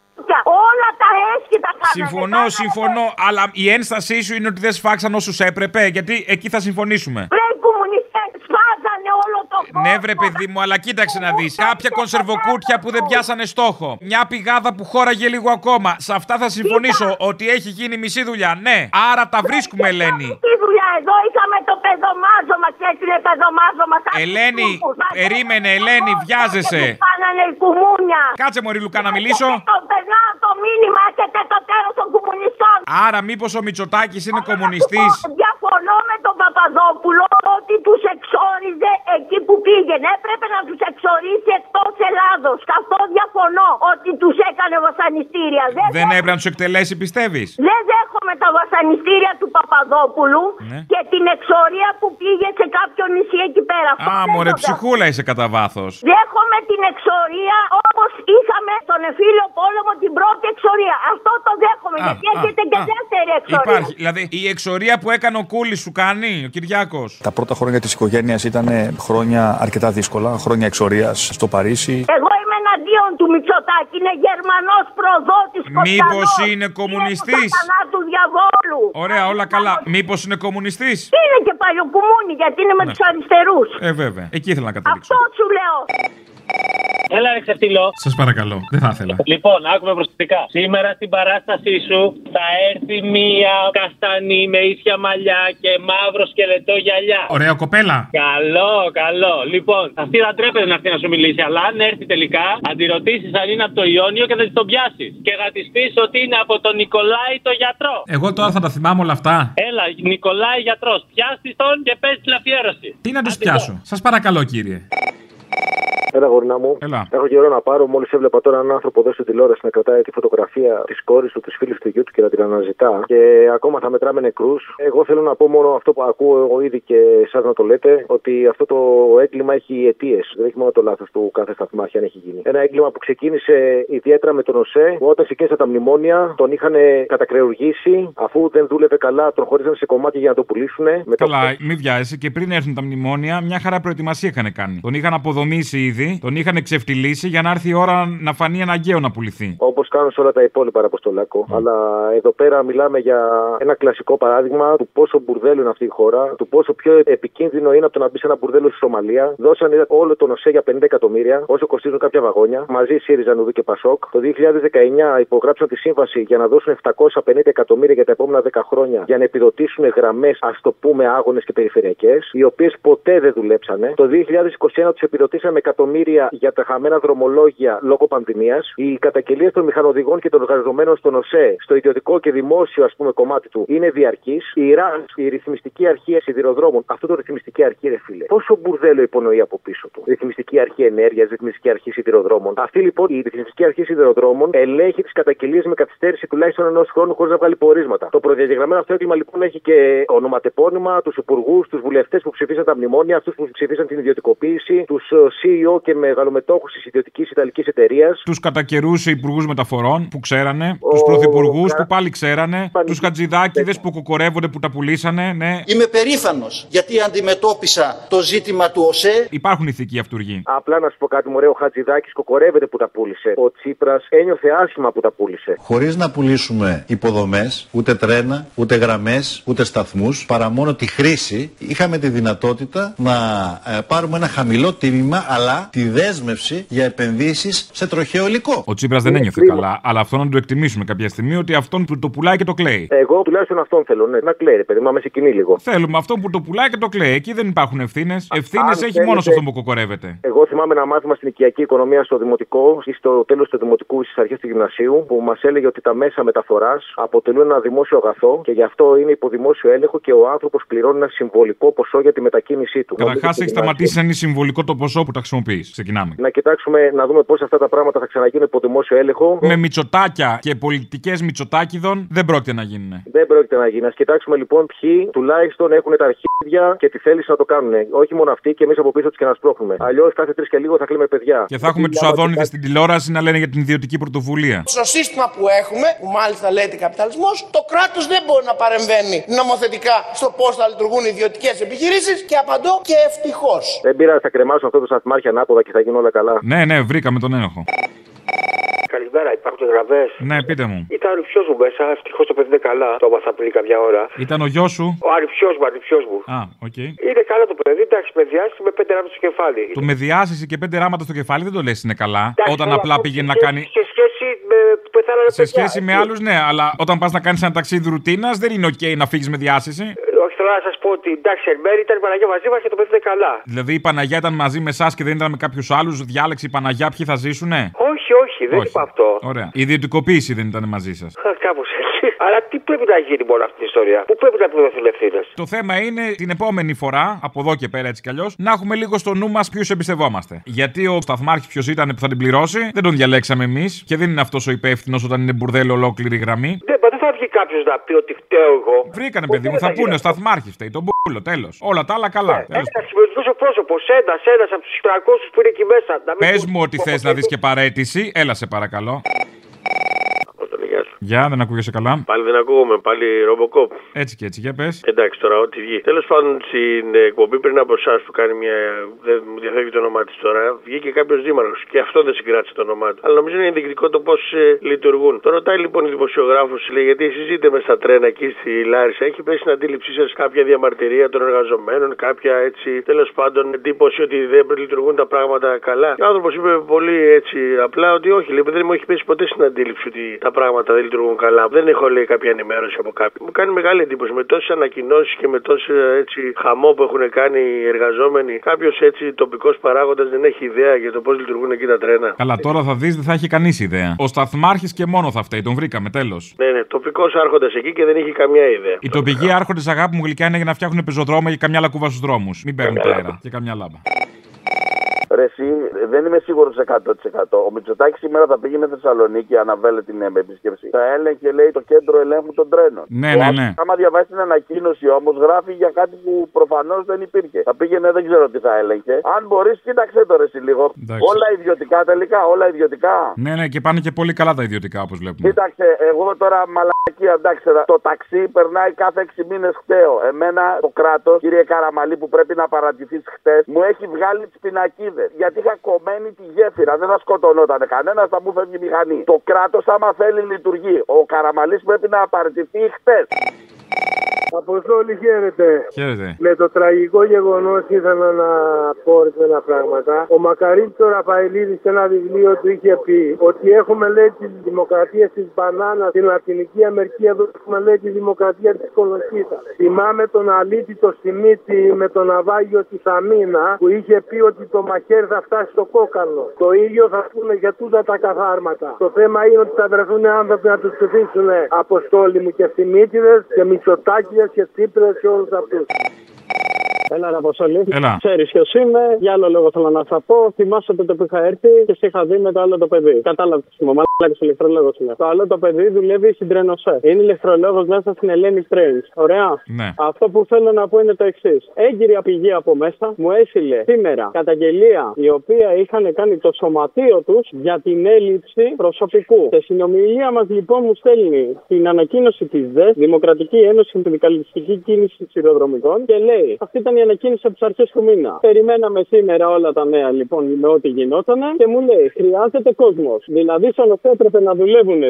Όλα τα έσχη τα κάνανε. Συμφωνώ, συμφωνώ. Αλλά η ένστασή σου είναι ότι δεν σφάξαν όσους έπρεπε. Γιατί εκεί θα συμφωνήσουμε. Βρε οι κομμουνιστέ σφάζανε όλο το κόσμο. Ναι, βρε παιδί μου, αλλά κοίταξε να δεις. Κάποια κονσερβοκούτια που δεν πιάσανε στόχο. Μια πηγάδα που χώραγε λίγο ακόμα. Σε αυτά θα συμφωνήσω ότι έχει γίνει μισή δουλειά. Ναι, άρα τα βρίσκουμε, Ελένη. Τι δουλειά εδώ είχαμε το παιδομάζωμα και έτσι είναι παιδομάζωμα. σαν Ελένη, τους κούκους, σαν περίμενε, τους Ελένη, κούκους βιάζεσαι. που Κάνανε οι κουμούνια. Κάτσε, Μωρή Λουκά, να μιλήσω. Το περνάω το μήνυμα, έχετε το τέλος των κομμουνιστών. Άρα, μήπως ο Μητσοτάκης είναι κομμουνιστής; Διαφωνώ με τον Παπαδόπουλο ότι τους εξόριζε εκεί που πήγαινε. Έπρεπε να τους εξορίσει εκτός Ελλάδος. Σε αυτό διαφωνώ ότι τους έκανε βασανιστήρια. Δεν, Δεν έπρεπε να τους εκτελέσει, πιστεύεις; δεν δέχομαι τα βασανιστήρια του Παπαδόπουλου Ναι. και την εξορία που πήγε σε κάποιο νησί εκεί πέρα. Αυτό Α, δεν μωρέ, το δέχομαι. ψυχούλα είσαι κατά βάθος. Δέχομαι την εξορία όπως είχαμε στον εμφύλιο πόλεμο την πρώτη εξορία. Αυτό το δέχομαι. Α, γιατί α, έχετε και α. δεύτερη εξορία. Υπάρχει. Δηλαδή, η εξορία που έκανε ο Κούλης σου κάνει, ο Κυριάκος. Τα πρώτα χρόνια της οικογένειας ήταν χρόνια αρκετά δύσκολα, χρόνια εξορίας στο Παρίσι. Εγώ είμαι εναντίον του Μητσοτάκη. Είναι Γερμανός προδότης Μήπως είναι κομμουνιστής; του διαβόλου. Ωραία, όλα καλά. Μήπως είναι κομμουνιστής; Είναι και παλιοκουμούνι γιατί είναι με Ναι. τους αριστερούς. Ε, βέβαια. Εκεί ήθελα να καταλήξω. Αυτό σου λέω. Έλα, ρε ξεφτυλό. Σας παρακαλώ, δεν θα ήθελα. Λοιπόν, άκουμε προσεκτικά. Σήμερα στην παράστασή σου θα έρθει μία καστανή με ίσια μαλλιά και μαύρο σκελετό γυαλιά. Ωραία, κοπέλα. Καλό, καλό. Λοιπόν, αυτή θα τρέπεται να έρθει να σου μιλήσει, αλλά αν έρθει τελικά, θα τη ρωτήσεις αν είναι από το Ιόνιο και θα της τον πιάσεις. Και θα της πεις ότι είναι από τον Νικολάη το γιατρό. Εγώ τώρα θα τα θυμάμαι όλα αυτά. Έλα, Νικολάη γιατρός. Πιάστης τον και πες την αφιέρωση. Τι να τους πιάσω. Σας παρακαλώ, κύριε. Έλα, γορνά μου. Έλα. Έχω καιρό να πάρω. Μόλις έβλεπα τώρα έναν άνθρωπο εδώ στην τηλεόραση να κρατάει τη φωτογραφία της κόρης του, της φίλης του γιού του και να την αναζητά. Και ακόμα θα μετράμε νεκρούς. Εγώ θέλω να πω μόνο αυτό που ακούω εγώ ήδη και εσάς να το λέτε, ότι αυτό το έγκλημα έχει αιτίες. Δεν έχει μόνο το λάθος του κάθε σταθμάρχη αν έχει γίνει. Ένα έγκλημα που ξεκίνησε ιδιαίτερα με τον ΟΣΕ, που όταν ξεκίνησαν τα μνημόνια τον είχαν κατακρεουργήσει, αφού δεν δούλευε καλά, τον χωρίζαν σε κομμάτια για να το πουλήσουν. Καλά, μην βιάζεσαι και πριν έρθουν τα μνημόνια, μια χαρά προετοιμασία είχαν κάνει. Τον είχαν αποδομήσει ήδη, τον είχαν ξεφτυλίσει για να έρθει η ώρα να φανεί αναγκαίο να πουληθεί. Όπως κάνουν σε όλα τα υπόλοιπα, ρε Αποστολάκο. Αλλά εδώ πέρα μιλάμε για ένα κλασικό παράδειγμα του πόσο μπουρδέλο είναι αυτή η χώρα, του πόσο πιο επικίνδυνο είναι από το να μπει σε ένα μπουρδέλο στη Σομαλία. Δώσανε όλο τον ΟΣΕ για 50 εκατομμύρια, όσο κοστίζουν κάποια βαγόνια, μαζί ΣΥΡΙΖΑ, Νουδού και Πασόκ. Το 2019 υπογράψαν τη σύμβαση για να δώσουν 750 εκατομμύρια για τα επόμενα 10 χρόνια για να επιδοτήσουν γραμμές, ας το πούμε, άγονε και περιφερειακές, οι οποίες ποτέ δεν δουλέψανε. Το 2021 τους επιδοτήσαμε εκατομμύρια για τα χαμένα δρομολόγια λόγω πανδημίας. Οι καταγγελίες των μηχανοδηγών και των εργαζομένων στον ΟΣΕ, στο ιδιωτικό και δημόσιο ας πούμε, κομμάτι του, είναι διαρκής. Η ΡΑΝ, η ρυθμιστική αρχή σιδηροδρόμων, αυτό το ρυθμιστική αρχή, ρε φίλε, πόσο μπουρδέλο υπονοεί από πίσω του. Ρυθμιστική αρχή ενέργειας, ρυθμιστική αρχή σιδηροδρόμων. Αυτή λοιπόν η ρυθμιστική αρχή σιδηροδρόμων ελέγχει τις καταγγελίες με καθυστέρηση τουλάχιστον ενός χρόνου χωρίς να βγάλει πορίσματα. Το προδιαγεγραμμένο αυτό έγκλημα λοιπόν έχει και ονοματεπώνυμα, τους υπουργούς, τους βουλευτές που ψηφίσαν τα μνημόνια, αυτούς που ψηφίσαν την ιδιωτικοποίηση, τους CEO και μεγαλομετόχου της ιδιωτικής Ιταλικής εταιρείας. Τους κατά καιρούς υπουργούς μεταφορών που ξέρανε, τους πρωθυπουργούς που πάλι ξέρανε, τους χατζηδάκιδε που κοκορεύονται που τα πουλήσανε, ναι. Είμαι περήφανος γιατί αντιμετώπισα το ζήτημα του ΟΣΕ. Υπάρχουν ηθικοί αυτούργοι. Απλά να σου πω κάτι, μωρέ, ο Χατζηδάκης κοκορεύεται που τα πούλησε. Ο Τσίπρας ένιωθε άσχημα που τα πούλησε. Χωρίς να πουλήσουμε υποδομές, ούτε τρένα, ούτε γραμμές, ούτε σταθμούς, παρά μόνο τη χρήση, είχαμε τη δυνατότητα να ε, πάρουμε ένα χαμηλό τίμημα, αλλά τη δέσμευση για επενδύσεις σε τροχαίο υλικό. Ο Τσίπρας δεν ένιωθε καλά, αλλά αυτό να το εκτιμήσουμε κάποια στιγμή ότι αυτόν που το πουλάει και το κλαίει. Εγώ τουλάχιστον αυτόν θέλω, ναι, να κλαίει, ρε παιδί, μα με συγκινεί λίγο. Θέλουμε αυτόν που το πουλάει και το κλαίει. Εκεί δεν υπάρχουν ευθύνες. Ευθύνες αν έχει θέλετε- μόνος σε αυτόν που κοκορεύεται. Εγώ θυμάμαι ένα μάθημα στην οικιακή οικονομία στο δημοτικό ή στο τέλος του δημοτικού στις αρχές του γυμνασίου που μας έλεγε ότι τα μέσα μεταφοράς αποτελούν ένα δημόσιο αγαθό και γι' αυτό είναι υπό δημόσιο έλεγχο και ο άνθρωπος πληρώνει ένα συμβολικό ποσό για τη μετακίνησή του. Καταρχάς Νομίζω έχει ότι σταματήσει να είναι συμβολικό το ποσό που τα χρησιμοποιεί. Ξεκινάμε. Να κοιτάξουμε να δούμε πώς αυτά τα πράγματα θα ξαναγίνουν υπό δημόσιο έλεγχο. Με μυτσοτάκια και πολιτικές μυτσοτάκιδων δεν πρόκειται να γίνουν. Δεν πρόκειται να γίνει. Α κοιτάξουμε λοιπόν ποιοι τουλάχιστον έχουν τα αρχίδια και τη θέληση να το κάνουν. Όχι μόνο αυτοί και εμείς από πίσω τους και να σπρώχνουμε. Αλλιώς κάθε τρεις και λίγο θα κλείμε παιδιά. Και θα έχουμε τους αδόνιδες στην τηλεόραση να λένε για την ιδιωτική πρωτοβουλία. Στο σύστημα που έχουμε, που μάλιστα λέγεται καπιταλισμός, το κράτος δεν μπορεί να παρεμβαίνει νομοθετικά στο πώς θα λειτουργούν οι ιδιωτικές επιχειρήσεις και απαντώ και ευτυχώς. Δεν πειράζει, θα κρεμάσω αυτό το σταθμάρχη ανάποδα και θα γίνουν όλα καλά. Ναι, ναι, βρήκαμε τον ένοχο. Καλησπέρα, υπάρχουν γραβέ. Ναι, πείτε μου. Ήταν ο ανιψιός μου μέσα, ευτυχώς το παιδί είναι καλά. Το έμαθα πριν κάποια ώρα. Ήταν ο γιος σου; Ο ανιψιό μου, ανιψιό μου. Α, οκ. Είναι καλά το παιδί, εντάξει, με διάσειση με πέντε ράμματα στο κεφάλι. Το με διάσειση και πέντε ράμματα στο κεφάλι δεν το λες είναι καλά. Εντάξει, Όταν τώρα απλά αυτό πήγαινε σε να σχέση- κάνει. Σε σχέση με που πεθάνανε Σε παιδιά, σχέση με έτσι. άλλους, ναι, αλλά όταν πας να κάνεις ένα ταξίδι ρουτίνας δεν είναι οκ να φύγεις με διάσειση. Όχι, θέλω να σας πω ότι εντάξει, εν μέρει ήταν η Παναγία μαζί μας και το παιδί είναι καλά. Δηλαδή η Παναγιά ήταν μαζί με εσάς και δεν ήταν με κάποιους άλλους. Διάλεξε η Παναγιά ποιοι θα ζήσουνε; Όχι, όχι, δεν Όχι. είπα αυτό. Ωραία. Η ιδιωτικοποίηση δεν ήταν μαζί σας. Κάπως έτσι. Αλλά τι πρέπει να γίνει μόνο αυτή την ιστορία. Πού πρέπει να πληρωθούν ευθύνε. Το θέμα είναι την επόμενη φορά, από εδώ και πέρα έτσι κι αλλιώ, να έχουμε λίγο στο νου μα ποιου εμπιστευόμαστε. Γιατί ο σταθμάρχη ποιο ήταν που θα την πληρώσει, δεν τον διαλέξαμε εμεί και δεν είναι αυτό ο υπεύθυνο όταν είναι μπουρδέλο ολόκληρη γραμμή. Ναι, μα δεν θα βγει κάποιο να πει ότι φταίω εγώ. Βρήκανε, παιδί μου, θα πούνε ο σταθμάρχη φταίει, τον μπουρδέλο, τέλο. Όλα τα άλλα καλά. τέλος. Ένα συμμετοχικό πρόσωπο, ένα, ένα από του 300 που είναι εκεί μέσα. Να μην Πε πούν- μου ότι θε να δει και παρέτηση, έλα σε παρακαλώ. Γεια, δεν ακούγεσαι καλά. Πάλι δεν ακούγομαι, πάλι ρομποκόπ. Έτσι και έτσι, για πες. Εντάξει τώρα, ό,τι βγει. Τέλος πάντων, στην εκπομπή πριν από εσάς που κάνει μια. Δεν μου διαφεύγει το όνομά της τώρα, βγήκε κάποιος δήμαρχος και αυτό δεν συγκράτησε το όνομά του. Αλλά νομίζω είναι ενδεικτικό το πώς λειτουργούν. Το ρωτάει λοιπόν η δημοσιογράφος, λέει, γιατί εσεί ζείτε με στα τρένα εκεί στη Λάρισα; Έχει πέσει στην αντίληψή σας κάποια διαμαρτυρία των εργαζομένων, κάποια έτσι τέλος πάντων εντύπωση ότι δεν λειτουργούν τα πράγματα καλά; Και ο άνθρωπος είπε πολύ έτσι απλά ότι όχι, λέει, δεν μου έχει πέσει ποτέ στην αντίληψη ότι τα πράγματα δεν λειτουργούν καλά. Δεν έχω λέει κάποια ενημέρωση από κάποιον. Μου κάνει μεγάλη εντύπωση με τόσες ανακοινώσεις και με τόσο έτσι χαμό που έχουν κάνει οι εργαζόμενοι. Κάποιος έτσι τοπικός παράγοντας δεν έχει ιδέα για το πώς λειτουργούν εκεί τα τρένα. Καλά, τώρα θα δεις, δεν θα έχει κανείς ιδέα. Ο σταθμάρχης και μόνο θα φταίει, τον βρήκαμε, τέλος. Ναι, ναι, τοπικός άρχοντας εκεί και δεν έχει καμιά ιδέα. Οι τοπικοί άρχοντες αγάπη μου γλυκιά είναι για να φτιάχνουν πεζοδρόμια και καμιά λακκούβα στους δρόμους. Μην παίρνουν αέρα και καμιά λάμπα. Ρε, εσύ, δεν είμαι σίγουρος 100%. Ο Μητσοτάκης σήμερα θα πήγαινε Θεσσαλονίκη, αναβέλε την ε, επίσκεψη. Θα έλεγε, λέει, το κέντρο ελέγχου των τρένων. Ναι, Ο ναι, άλλος, ναι. Άμα διαβάσει την ανακοίνωση όμως, γράφει για κάτι που προφανώς δεν υπήρχε. Θα πήγαινε, δεν ξέρω τι θα έλεγχε. Αν μπορείς, κοίταξε το ρε, εσύ λίγο. Εντάξει. Όλα ιδιωτικά τελικά, όλα ιδιωτικά. Ναι, ναι, και πάνε και πολύ καλά τα ιδιωτικά όπως βλέπουμε. Κοίταξε, εγώ τώρα μαλακία, εντάξει, τώρα, το ταξί περνάει κάθε 6 μήνες χταίο. Εμένα το κράτος, κύριε Καραμαλή, που πρέπει να παρατηθείς χτες, μου έχει βγάλει τις πινακίδες. Γιατί είχα κομμένη τη γέφυρα, δεν θα σκοτωνόταν κανένας, θα μου φεύγει η μηχανή. Το κράτος, άμα θέλει, λειτουργεί. Ο Καραμαλής πρέπει να παρατηθεί χτες. Αποστόλη, χαίρετε. Χαίρετε. Με το τραγικό γεγονός ήθελα να πω ορισμένα πράγματα. Ο Μακαρίτη ο Ραφαηλίδη σε ένα βιβλίο του είχε πει ότι έχουμε λέει τη δημοκρατία της μπανάνας στην Λατινική Αμερική, εδώ έχουμε λέει τη δημοκρατία της κολοκύτας. Θυμάμαι τον αλήτη το Σιμίτη με το ναυάγιο τη Αμίνα που είχε πει ότι το μαχαίρι θα φτάσει στο κόκαλο. Το ίδιο θα πούνε για τούτα τα καθάρματα. Το θέμα είναι ότι θα βρεθούν άνθρωποι να τους ψηφίσουν αποστόλοι μου και Σιμίτιδες και Μητσοτάκηδε και Τσίπρε και όλους αυτούς. Έλα, ρε Αποστολή. Έλα. Ξέρεις ποιος είμαι, για άλλο λόγο θέλω να σας πω. Θυμάσαι τότε που είχα έρθει και σε είχα δει με το άλλο το παιδί. Κατάλαβες τι μου, μάλλον ηλεκτρολόγος είναι. Το άλλο το παιδί δουλεύει στην Τρενοσέ. Είναι ηλεκτρολόγος μέσα στην Ελένη Trains. Ωραία. Ναι. Αυτό που θέλω να πω είναι το εξής. Έγκυρη πηγή από μέσα μου έστειλε σήμερα καταγγελία η οποία είχαν κάνει το σωματείο τους για την έλλειψη προσωπικού. Σε συνομιλία μας λοιπόν μου στέλνει την ανακοίνωση της ΔΕΣ, Δημοκρατική Ένωση Συνδικαλιστική Κίνηση Σιδηροδρομικών και λέει αυτή ήταν η ανακοίνωση από τις αρχές του μήνα. Περιμέναμε σήμερα όλα τα νέα λοιπόν με ό,τι γινόταν και μου λέει χρειάζεται κόσμος. Δηλαδή σαν αυτό έπρεπε να δουλεύουν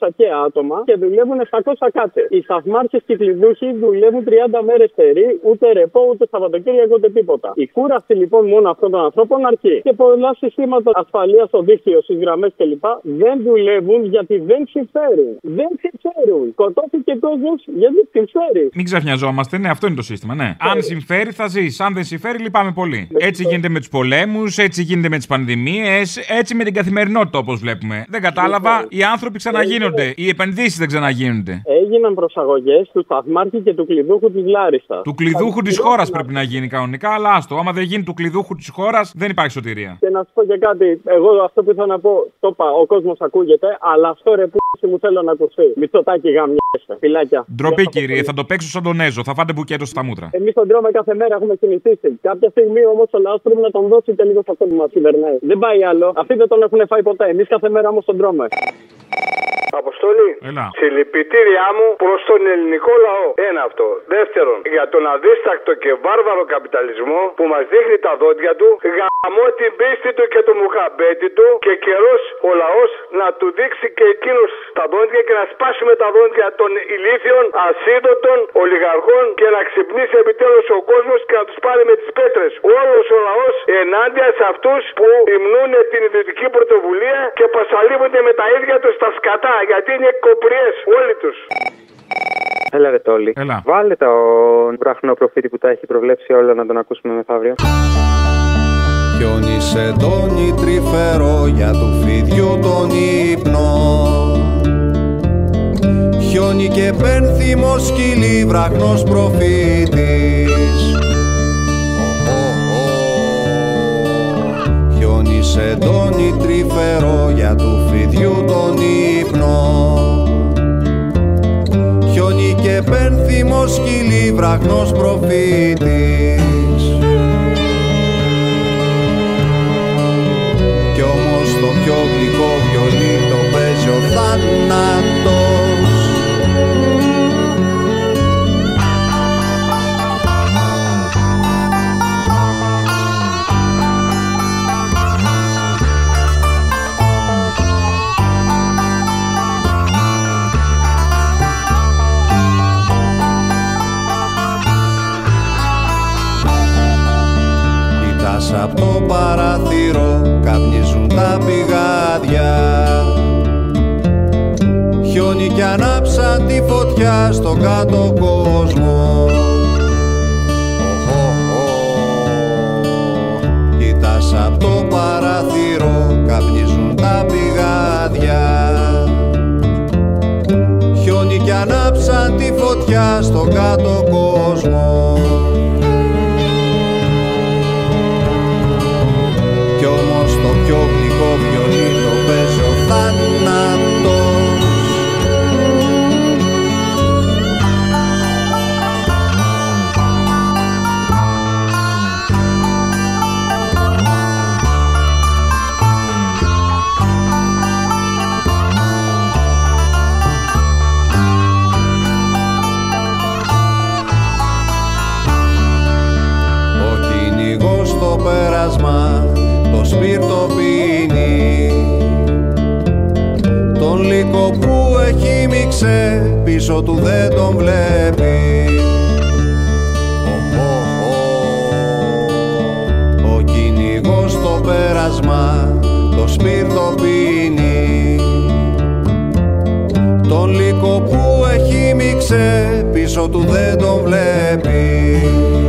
2.200 και άτομα και δουλεύουν 700 κάτι. Οι σταθμάρχε και οι κλειδούχοι δουλεύουν 30 μέρες περί, ούτε ρεπό, ούτε Σαββατοκύριακο, ούτε τίποτα. Η κούραση λοιπόν μόνο αυτών των ανθρώπων αρκεί. Και πολλά συστήματα ασφαλείας στο δίκτυο, στις γραμμές κλπ. δεν δουλεύουν γιατί δεν συμφέρουν. Δεν συμφέρουν. Σκοτώθηκε κόσμος γιατί συμφέρει. Μην ξαφνιαζόμαστε, ναι, αυτό είναι το σύστημα, ναι. Αν συμφέρει, θα ζεις. Αν δεν συμφέρει, λυπάμαι πολύ. Έτσι γίνεται με τους πολέμους, έτσι γίνεται με τις πανδημίες, έτσι με την καθημερινότητα όπως όπω βλέπουμε. Δεν κατάλαβα, οι άνθρωποι ξαναγίνονται. Οι επενδύσεις δεν ξαναγίνονται. Έγιναν προσαγωγές του Σταθμάρχη και του κλειδούχου της Λάρισας. Του κλειδούχου της χώρας πρέπει να γίνει κανονικά, αλλά άστο. Άμα δεν γίνει του κλειδούχου της χώρας, δεν υπάρχει σωτηρία. Και να σου πω και κάτι, εγώ αυτό που ήθελα να πω, το είπα, ο κόσμος ακούγεται, αλλά αυτό ρε που μου θέλω να ακουστεί. Μητσοτάκι γαμιέσαι. Φυλάκια. Ντροπή, κύριε, θα το παίξω σαν τον Έζο. Θα φάτε μπουκέτο στα μούτρα. Εμείς τον τρώμε κάθε μέρα, έχουμε συνηθίσει. Κάποια στιγμή όμως ο λαός πρέπει να τον δώσει και λίγο σε αυτό που μα κυβερνάει. Δεν πάει άλλο. Αυτοί δεν τον έχουν φάει ποτέ. Εμείς κάθε μέρα όμως τον τρώμε. Αποστολή. Έλα. Συλληπιτήριά μου προς τον ελληνικό λαό. Ένα αυτό. Δεύτερον, για τον αδίστακτο και βάρβαρο καπιταλισμό που μας δείχνει τα δόντια του, γαμώ την πίστη του και το μουχαμπέτι του και καιρός ο λαός να του δείξει και εκείνος τα δόντια και να σπάσουμε τα δόντια των ηλίθιων, ασύντοτων, ολιγαρχών και να ξυπνήσει επιτέλους ο κόσμος και να τους πάρει με τις πέτρες. Όλο ο λαός ενάντια σε αυτούς που υμνούν την ιδιωτική πρωτοβουλία και πασαλίβονται με τα ίδια τους τα σκατά γιατί είναι κοπριές όλοι τους. Έλα ρε Τόλι. Έλα. Βάλε τον βράχνο προφήτη που τα έχει προβλέψει όλα να τον ακούσουμε μεθαύριο. Χιόνι σε τόνι τρυφερό για του φιδιού τον ύπνο Χιόνι και πένθυμο σκυλί βραχνός προφήτης Χιόνι σε τόνι τρυφερό για του φιδιού τον ύπνο. Χιόνι και πένθυμο σκυλί βραχνός προφήτης. Κι όμως το πιο γλυκό βιολί το παίζει ο θάνατος Κοιτάς απ' το παράθυρο καπνίζουν τα πηγάδια. Χιόνι κι ανάψαν τη φωτιά στον κάτω κόσμο. Κοιτάς απ' το παράθυρο καπνίζουν τα πηγάδια. Χιόνι κι ανάψαν τη φωτιά στον κάτω κόσμο πέρασμα το σπίρτο πίνει. Τον λύκο που έχει μίξε πίσω του δεν τον βλέπει. Ο κυνηγός στο πέρασμα το σπίρτο πίνει. Τον λύκο που έχει μίξε πίσω του δεν τον βλέπει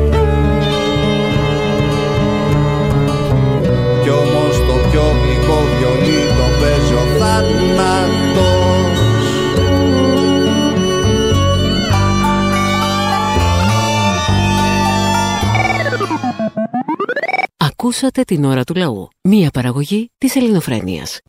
βιολί το παίζει ο θάνατος Ακούσατε την ώρα του λαού. Μία παραγωγή της ελληνοφρένειας.